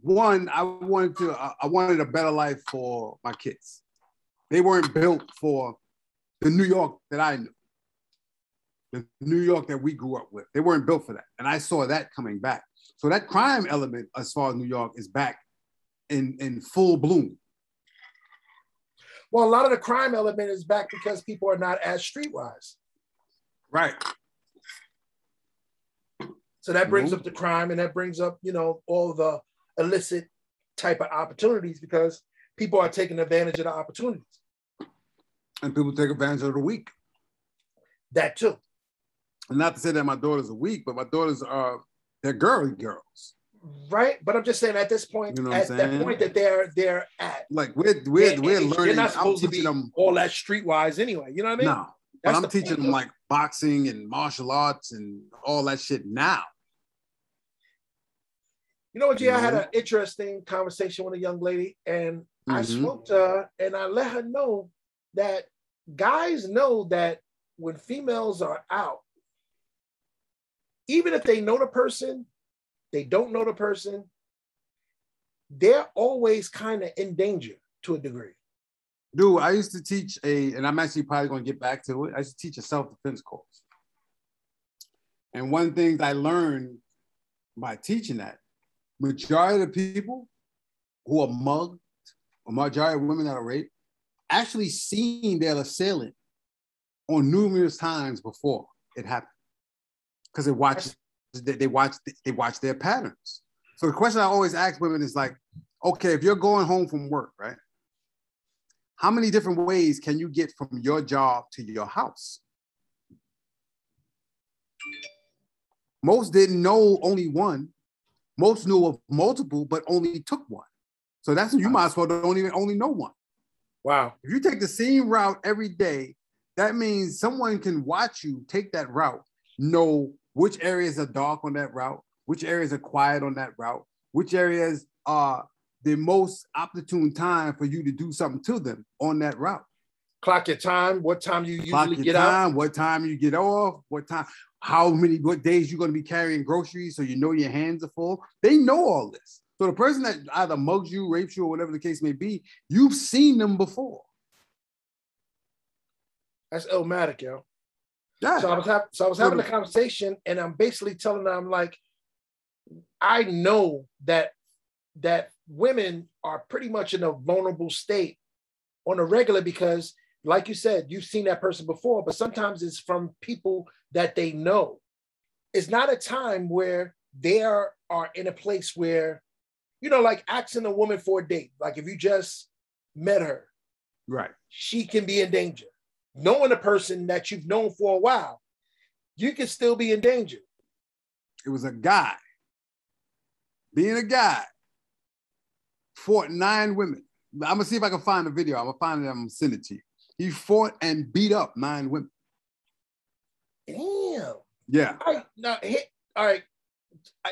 one, I wanted to, I wanted a better life for my kids. They weren't built for the New York that I knew, the New York that we grew up with. They weren't built for that, and I saw that coming back. So that crime element, as far as New York, is back in in full bloom. Well, a lot of the crime element is back because people are not as streetwise. Right. So that brings Mhm. up the crime and that brings up, you know, all the illicit type of opportunities because people are taking advantage of the opportunities. And people take advantage of the weak. That too. And not to say that my daughters are weak, but my daughters are they're girly girls. Right. But I'm just saying at this point, You know at that point that they're they're at, Like we're we're their we're learning. They're not I'm supposed to be them all that streetwise anyway. You know what I mean? no, but I'm teaching point, them like boxing and martial arts and all that shit now. You know what, Jay? I had an interesting conversation with a young lady, and I Mhm. spoke to her and I let her know that guys know that when females are out, even if they know the person, they don't know the person, they're always kind of in danger to a degree. Dude, I used to teach a, and I'm actually probably going to get back to it. I used to teach a self defense course. And one thing I learned by teaching that, majority of people who are mugged, a majority of women that are raped, actually seen their assailant on numerous times before it happened. Because they watch, they, they watch, they watch their patterns. So the question I always ask women is like, okay, if you're going home from work, right? how many different ways can you get from your job to your house? Most didn't know only one. Most knew of multiple, but only took one. So that's you might as well don't even only know one. Wow. If you take the same route every day, that means someone can watch you take that route, know which areas are dark on that route, which areas are quiet on that route, which areas are the most opportune time for you to do something to them on that route. Clock your time. What time you usually Clock your get out? what time you get off, what time, how many what days you're going to be carrying groceries so you know your hands are full. They know all this. So the person that either mugs you, rapes you, or whatever the case may be, you've seen them before. That's illmatic, yo. Yeah. So I was having so I was having a conversation, and I'm basically telling them I'm like, I know that that women are pretty much in a vulnerable state on a regular because, like you said, you've seen that person before, but sometimes it's from people that they know. It's not a time where they are, are in a place where, you know, like asking a woman for a date. Like if you just met her, Right. she can be in danger. Knowing a person that you've known for a while, you can still be in danger. It was a guy. Being a guy, fought nine women. I'm gonna see if I can find the video. I'm gonna find it. I'm gonna send it to you. He fought and beat up nine women. Damn. Yeah, All right, now hit. All right,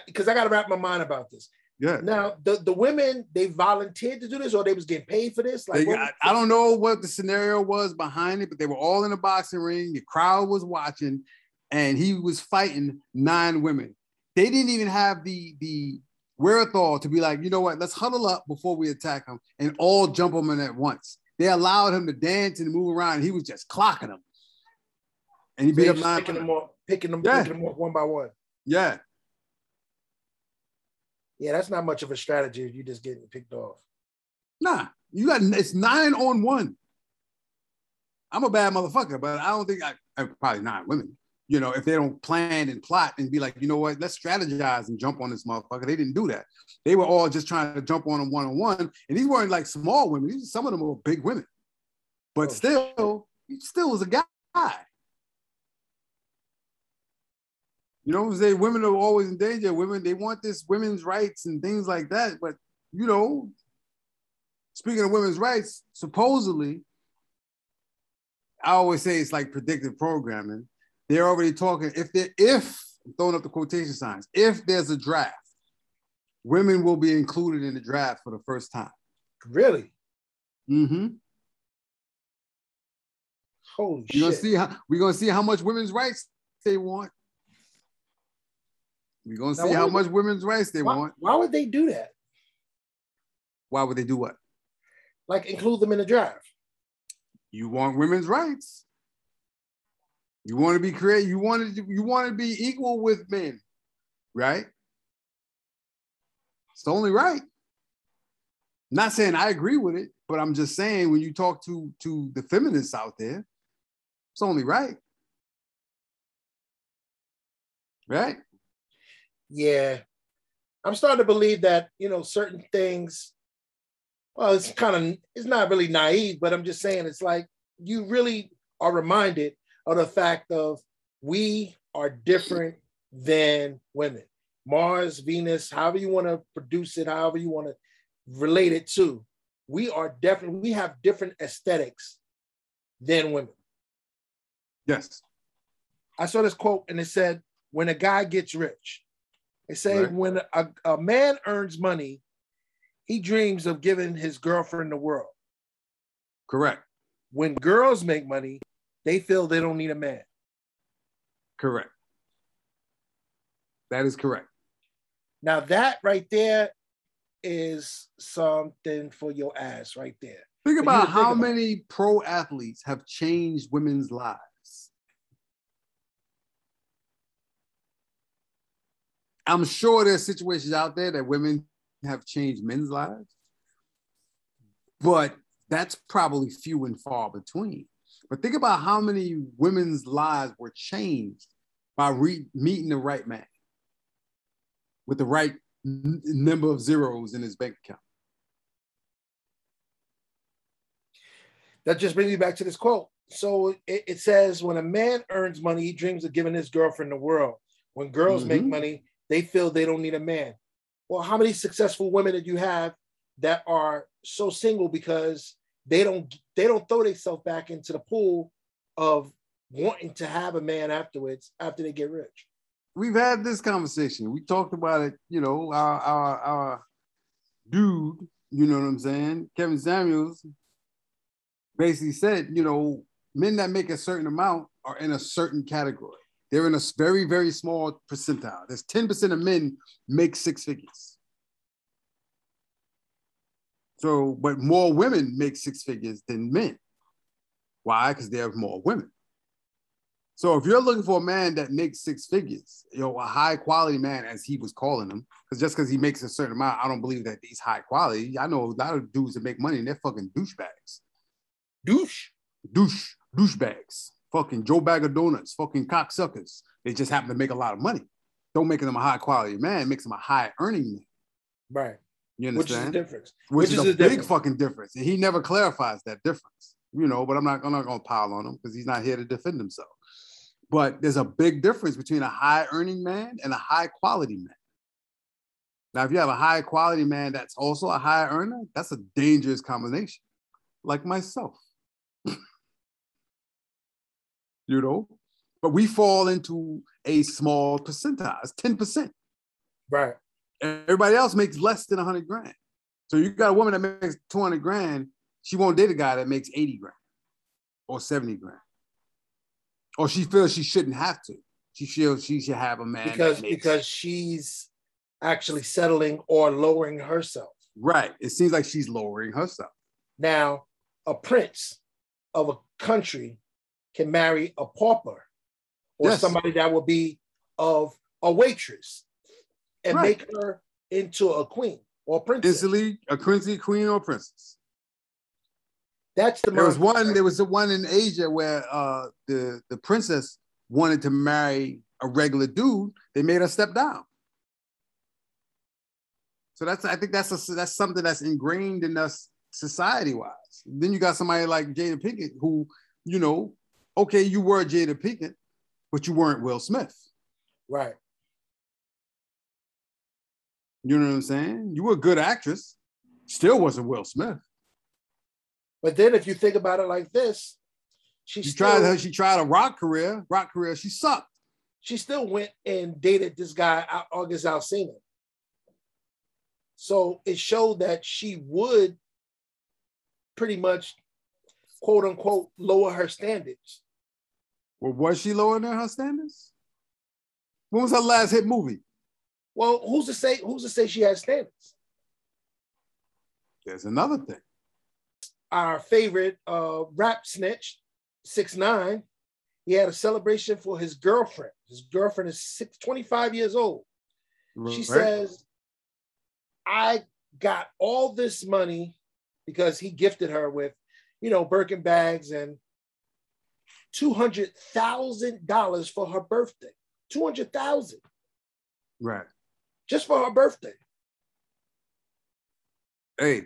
because I, got to wrap my mind about this. Yeah. Now, the the women they volunteered to do this, or they was getting paid for this. Like, They got- I don't know what the scenario was behind it, but they were all in a boxing ring. The crowd was watching, and he was fighting nine women. They didn't even have the the wherewithal to be like, you know what? Let's huddle up before we attack him and all jump him in at once. They allowed him to dance and move around. And he was just clocking them, and he they beat up nine. picking them up, picking them, Yeah. picking them up one by one. Yeah, Yeah, that's not much of a strategy if you just getting picked off. nah, you got it's nine on one. I'm a bad motherfucker, but I don't think I, I probably not women. You know, if they don't plan and plot and be like, you know what, let's strategize and jump on this motherfucker. They didn't do that. They were all just trying to jump on them one on one, and these weren't like small women. These some of them were big women, but Oh, still, he still was a guy. You know, say women are always in danger. Women, they want this women's rights and things like that. But you know, speaking of women's rights, supposedly, I always say it's like predictive programming. They're already talking. If they if I'm throwing up the quotation signs, if there's a draft, women will be included in the draft for the first time. Really? Mm-hmm. Holy We're gonna see how we're gonna see how much women's rights they want. We're gonna Now, see how much women's rights they why, want. why would they do that? Why would they do what? Like include them in the draft? You want women's rights. You want to be creative. You want to. You want to be equal with men, right? It's only right. Not saying I agree with it, but I'm just saying when you talk to to the feminists out there, it's only right. Right? Yeah, I'm starting to believe that you know certain things. Well, it's kind of it's not really naive, but I'm just saying it's like you really are reminded of the fact of we are different than women. Mars, Venus, however you want to produce it, however you want to relate it to, we are definitely we have different aesthetics than women. Yes. I saw this quote and it said, "When a guy gets rich, They say Right. when a, a man earns money, he dreams of giving his girlfriend the world. Correct. When girls make money, they feel they don't need a man. Correct. That is correct. Now that right there is something for your ass right there. Think about to think how about. many pro athletes have changed women's lives. I'm sure there's situations out there that women have changed men's lives, but that's probably few and far between. But think about how many women's lives were changed by re- meeting the right man with the right n- number of zeros in his bank account. That just brings me back to this quote. So it, it says, when a man earns money, he dreams of giving his girlfriend the world. When girls make Mhm. money, they feel they don't need a man. Well, how many successful women did you have that are so single because they don't they don't throw themselves back into the pool of wanting to have a man afterwards after they get rich? we've had this conversation. We talked about it, you know, our our, our dude, you know what I'm saying? Kevin Samuels basically said, you know, men that make a certain amount are in a certain category. They're in a very, very small percentile. There's 10% of men make six figures. So, but more women make six figures than men. Why? Because there are more women. So if you're looking for a man that makes six figures, you know, a high quality man, as he was calling them, because just because he makes a certain amount, I don't believe that he's high quality. I know a lot of dudes that make money and they're fucking douchebags. Douche. Douche, douchebags. Fucking Joe Bag of Donuts, fucking cocksuckers. They just happen to make a lot of money. Don't make them a high quality man, makes them a high earning man. Right. You understand? Which is the difference. Which, which is, is a big difference. fucking difference. And he never clarifies that difference. You know, but I'm not I'm not gonna pile on him because he's not here to defend himself. But there's a big difference between a high earning man and a high quality man. Now, if you have a high quality man that's also a high earner, that's a dangerous combination, like myself. You know, but we fall into a small percentile, it's 10%. Right. Everybody else makes less than 100 grand. So you got a woman that makes 200 grand, she won't date a guy that makes 80 grand or 70 grand. Or she feels she shouldn't have to. She feels she should have a man. Because makes- because she's actually settling or lowering herself. right. It seems like she's lowering herself. Now, a prince of a country can marry a pauper or Yes. somebody that will be of a waitress and Right. make her into a queen or princess. Instantly, a princely queen or princess. That's the There was one. There was the one in Asia where uh, the the princess wanted to marry a regular dude. They made her step down. So that's I think that's a, that's something that's ingrained in us society wise. Then you got somebody like Jada Pinkett who, you know, okay, you were Jada Pinkett, but you weren't Will Smith. right. You know what I'm saying? You were a good actress, still wasn't Will Smith. But then if you think about it like this, she She still, tried her. She tried a rock career. Rock career. She sucked. she still went and dated this guy, August Alsina. So it showed that she would pretty much, quote unquote, lower her standards. Was she lower than her standards? When was her last hit movie? Well, who's to say? Who's to say she has standards? There's another thing. Our favorite uh, rap snitch, six nine, he had a celebration for his girlfriend. His girlfriend is six, 25 years old. She says, I got all this money because he gifted her with, you know, Birkin bags and $200,000 for her birthday. 200,000 right. just for her birthday. Hey,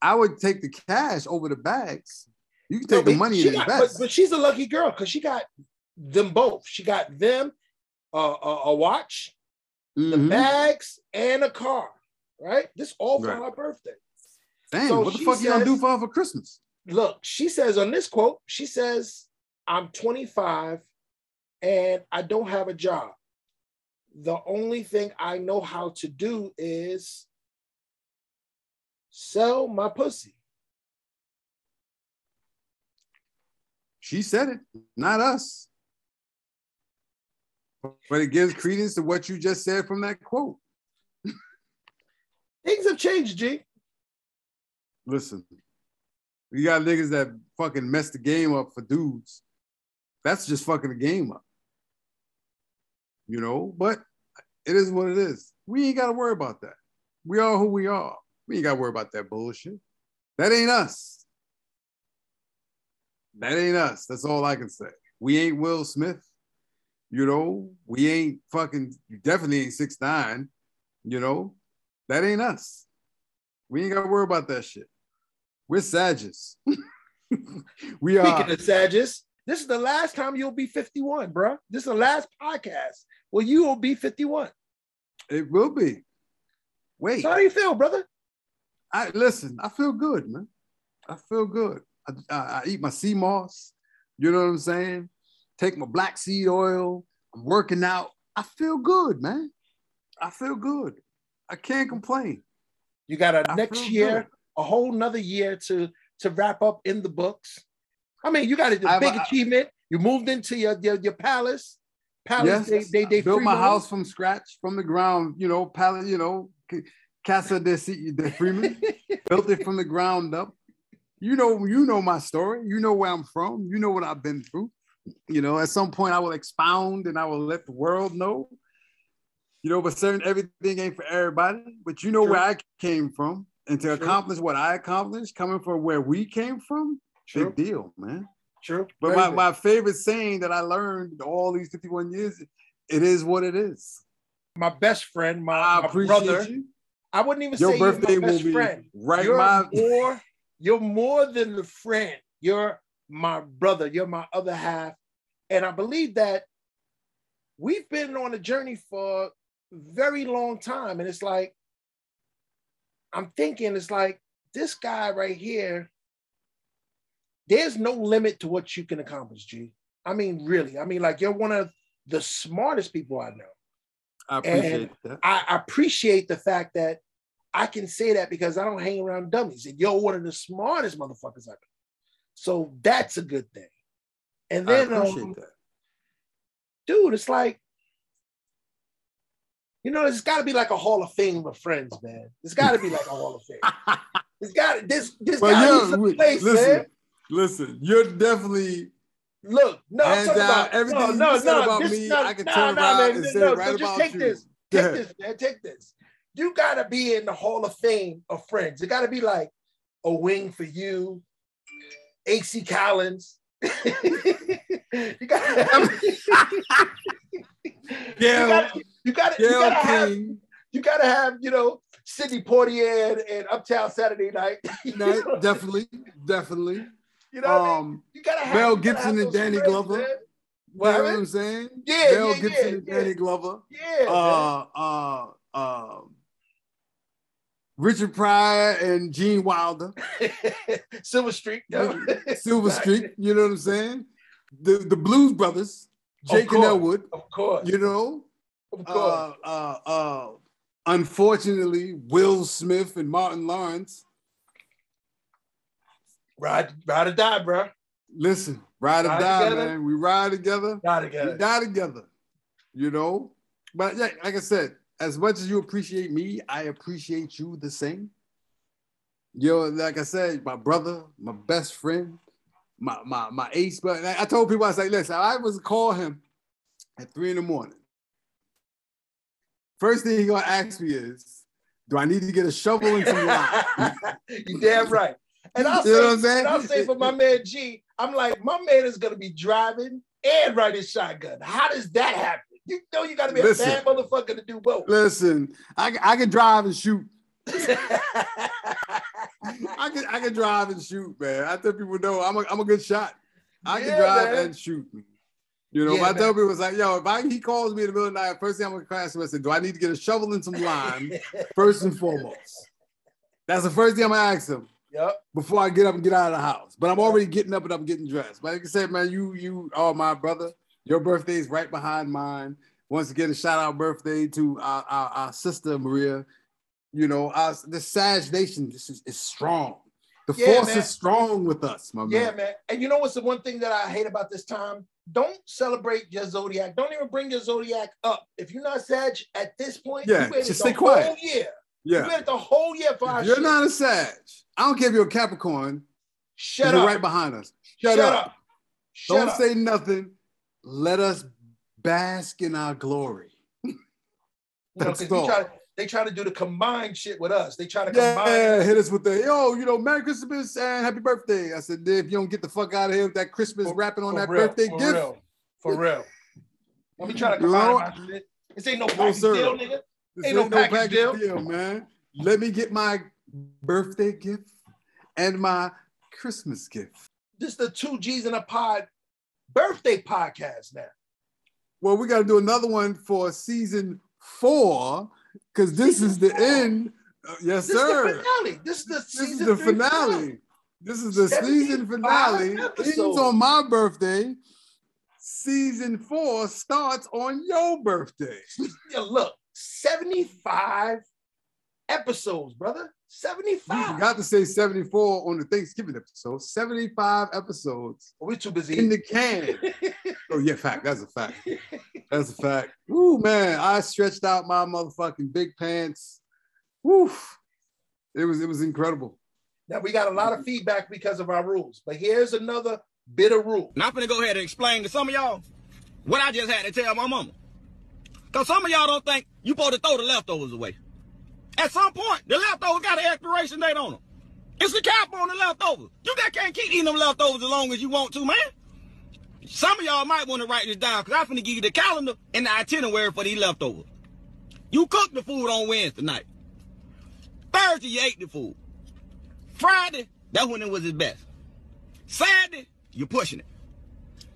I would take the cash over the bags. You can No, take the money she and got- but, invest. but she's a lucky girl because she got them both. She got them uh, a, a watch, the Mhm. bags, and a car. Right? This all for Right. her birthday. Damn, so what the fuck you gonna do for her for Christmas? Look, she says on this quote, she says, I'm 25 and I don't have a job. The only thing I know how to do is sell my pussy. She said it, not us. But it gives credence to what you just said from that quote. Things have changed, G. Listen, you got niggas that fucking mess the game up for dudes. That's just fucking the game up. You know, but it is what it is. We ain't got to worry about that. We are who we are. We ain't got to worry about that bullshit. That ain't us. That ain't us. That's all I can say. We ain't Will Smith. You know, we ain't fucking, definitely ain't six nine. You know, that ain't us. We ain't got to worry about that shit. We're Sages. we are. Speaking of Sages, this is the last time you'll be 51, bro. This is the last podcast where you will be 51. It will be. Wait. So how do you feel, brother? I listen. I feel good, man. I feel good. I, I, I eat my sea moss. You know what I'm saying? Take my black seed oil. I'm working out. I feel good, man. I feel good. I can't complain. You got a I next year, good. A whole nother year to to wrap up in the books. I mean, you got a big I- achievement. You moved into your your, your palace. Palace. Yes, They they, they built my house from scratch, from the ground. You know, pallet. You know, Casa de, C- de Freeman built it from the ground up. You know, you know my story. You know where I'm from. You know what I've been through. You know, at some point I will expound and I will let the world know. You know, but certain everything ain't for everybody. But you know True. where I came from, and to accomplish what I accomplished, coming from where we came from, big deal, man. True. But Very my, my favorite saying that I learned all these 51 years, it is what it is. my best friend, my, I my brother. you. I wouldn't even Your say you're birthday my will best be friend. right you're my more. You're more than the friend. You're my brother. You're my other half, and I believe that we've been on a journey for a very long time, and it's like I'm thinking, it's like this guy right here. There's no limit to what you can accomplish, G. I mean, really. I mean, like you're one of the smartest people I know. I appreciate that. I appreciate the fact that I can say that because I don't hang around dummies. And you're one of the smartest motherfuckers I know. So that's a good thing. And I then, appreciate um, that. dude, it's like, you know, it's got to be like a Hall of Fame of friends, man. It's got to be like a Hall of Fame. It's got this. This Well, got to be some place, listen, man. listen, you're definitely Look, no, I'm talking about Everything no, you no, said no, about this- me, no, I can no, turn no, around man, and no, say no, right so just take you. this. Take ahead. this, man. Take this. You gotta be in the Hall of Fame of friends. It gotta be like a wing for you, AC Collins. you gotta Gail, you gotta, you gotta, you gotta have, you gotta have, you know, Sidney Poitier and, and Uptown Saturday Night. no, know, definitely, definitely. you know what I mean? Um, You gotta have Mel Gibson and Danny friends, Glover. man. you know what? I'm saying? Yeah, Mel yeah, Gibson yeah, and yeah. Danny Glover. Yeah. Uh, uh, uh, Richard Pryor and Gene Wilder. Silver Streak. yo. Silver Street, you know what I'm saying? The the Blues Brothers, Jake and. Elwood, Of course. you know. Of course. Uh, uh, uh, unfortunately, Will Smith and Martin Lawrence. ride, ride or die, bro. Listen, ride or die, together. man. We ride together. Ride We together. die together. You know. But yeah, like I said, as much as you appreciate me, I appreciate you the same. Yo, like I said, my brother, my best friend, my my my ace. But I told people I was like, listen, I was to call him at three in the morning. First thing he gonna ask me is, do I need to get a shovel and some lime? you damn right. And I'll You know say, what I'm saying? and I'll say for my man G, I'm like, my man is gonna be driving and riding shotgun. How does that happen? You know you gotta be Listen. a bad motherfucker to do both. Listen, I, I can drive and shoot. I can I can drive and shoot, man. I tell people know I'm a I'm a good shot. I can drive man. and shoot. You know, Yeah, tell people it's like, yo, if I he calls me in the middle of the night, first thing I'm gonna ask him, I said, do I need to get a shovel and some lime first and foremost? That's the first thing I'm gonna ask him yep. before I get up and get out of the house. But I'm already getting up and I'm getting dressed. But like I said, man, you you are my brother. Your birthday is right behind mine. once again, a shout out birthday to our, our, our sister Maria. You know, our, the Sag Nation this is, is strong. The Yeah, force man. is strong with us, my Yeah, man. Yeah, man. And you know what's the one thing that I hate about this time? Don't celebrate your zodiac. Don't even bring your zodiac up. If you're not Sag at this point, Yeah, you just stay quiet. Whole year. You Yeah. waited the whole year for our you're shit. not a Sag. I don't care if you're a Capricorn. Shut you're up. right behind us. Shut, Shut up. up. Shut Don't up. say nothing. Let us bask in our glory. You know, That's all. They try to do the combined shit with us. They try to combine. Yeah, hit us with the yo, you know, Merry Christmas and Happy Birthday. I said, if you don't get the fuck out of here with that Christmas For- rapping on that real, birthday for gift, real, for real. Let me try to combine my shit. This ain't no No, package sir. deal, nigga. this ain't no package deal. man. Let me get my birthday gift and my Christmas gift. This is the two G's in a pod birthday podcast now. Well, we got to do another one for season four because this Season is the four. end. Uh, yes, This sir. is the finale. This is the This season is the three finale. This is the season 75 finale. Ends on my birthday. Season four starts on your birthday. Yeah, look, 75 episodes, brother. You 75. forgot to say 74 on the Thanksgiving episode. 75 episodes We're too busy. in the can. oh, yeah, fact. That's a fact. That's a fact. Ooh, man. I stretched out my motherfucking big pants. Woof. It was it was incredible. now we got a lot of feedback because of our rules, but here's another bit of rule. And I'm gonna go ahead and explain to some of y'all what I just had to tell my mama. Cause some of y'all don't think you supposed to throw the leftovers away. At some point, the leftovers got an expiration date on them. It's the cap on the leftovers. You just can't keep eating them leftovers as long as you want to, man. Some of y'all might want to write this down because I'm finna give you the calendar and the itinerary for these leftovers. You cooked the food on Wednesday night. Thursday, you ate the food. Friday, that's when it was its best. Saturday, you're pushing it.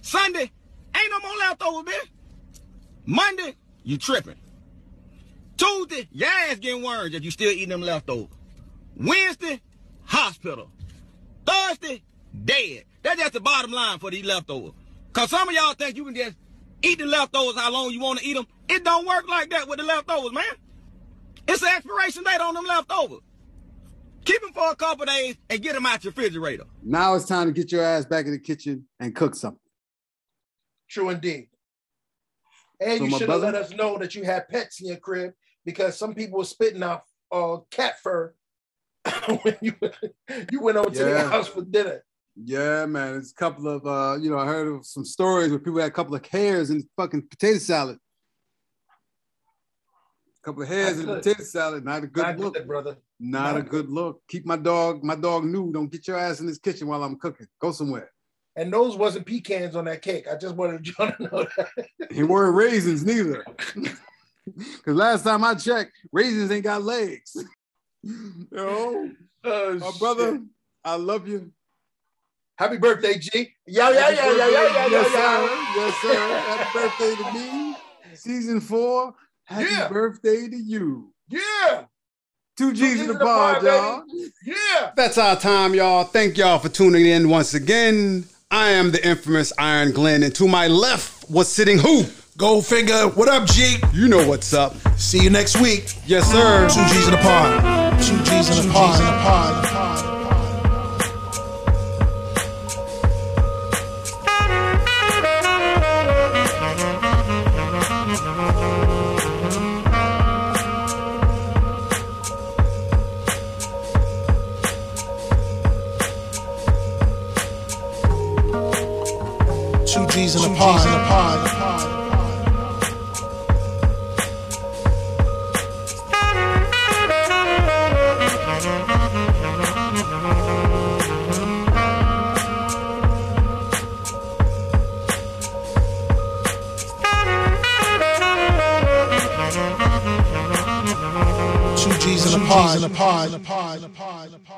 Sunday, ain't no more leftovers, bitch. Monday, you tripping. Tuesday, your ass getting worms if you still eating them leftovers. Wednesday, hospital. Thursday, dead. That's just the bottom line for these leftovers. Cause some of y'all think you can just eat the leftovers how long you want to eat them. It don't work like that with the leftovers, man. It's an expiration date on them leftovers. Keep them for a couple days and get them out your refrigerator. Now it's time to get your ass back in the kitchen and cook something. True indeed. And So you should have let us know that you had pets in your crib because some people were spitting out uh, cat fur when you, you went over to the house for dinner. Yeah, man. It's a couple of uh, you know, I heard of some stories where people had a couple of hairs in fucking potato salad. A couple of hairs in potato salad, not a good Not look. good, brother. Not Not a good look. Keep my dog, my dog new. Don't get your ass in this kitchen while I'm cooking. Go somewhere. And those wasn't pecans on that cake. I just wanted you to know that. He weren't raisins neither. Cause last time I checked, raisins ain't got legs. Yo, Oh, my brother. I love you. Happy birthday, G. Yeah, yeah, yeah, yeah, yeah, yeah, yeah. yes, yeah, sir. yeah. Yes, sir. Happy birthday to me. Season four. Happy Yeah. birthday to you. Yeah, Two G's G's in the in the pod, pod, y'all. yeah. That's our time, y'all. Thank y'all for tuning in once again. I am the infamous Iron Glenn, and to my left was sitting who? Goldfinger, what up, G? You know what's up. See you next week. Yes, sir. Two G's in the pod. Two G's in the pod. In the pod. Pod. In the pod. Two G's in the pod. The pod. In the pod.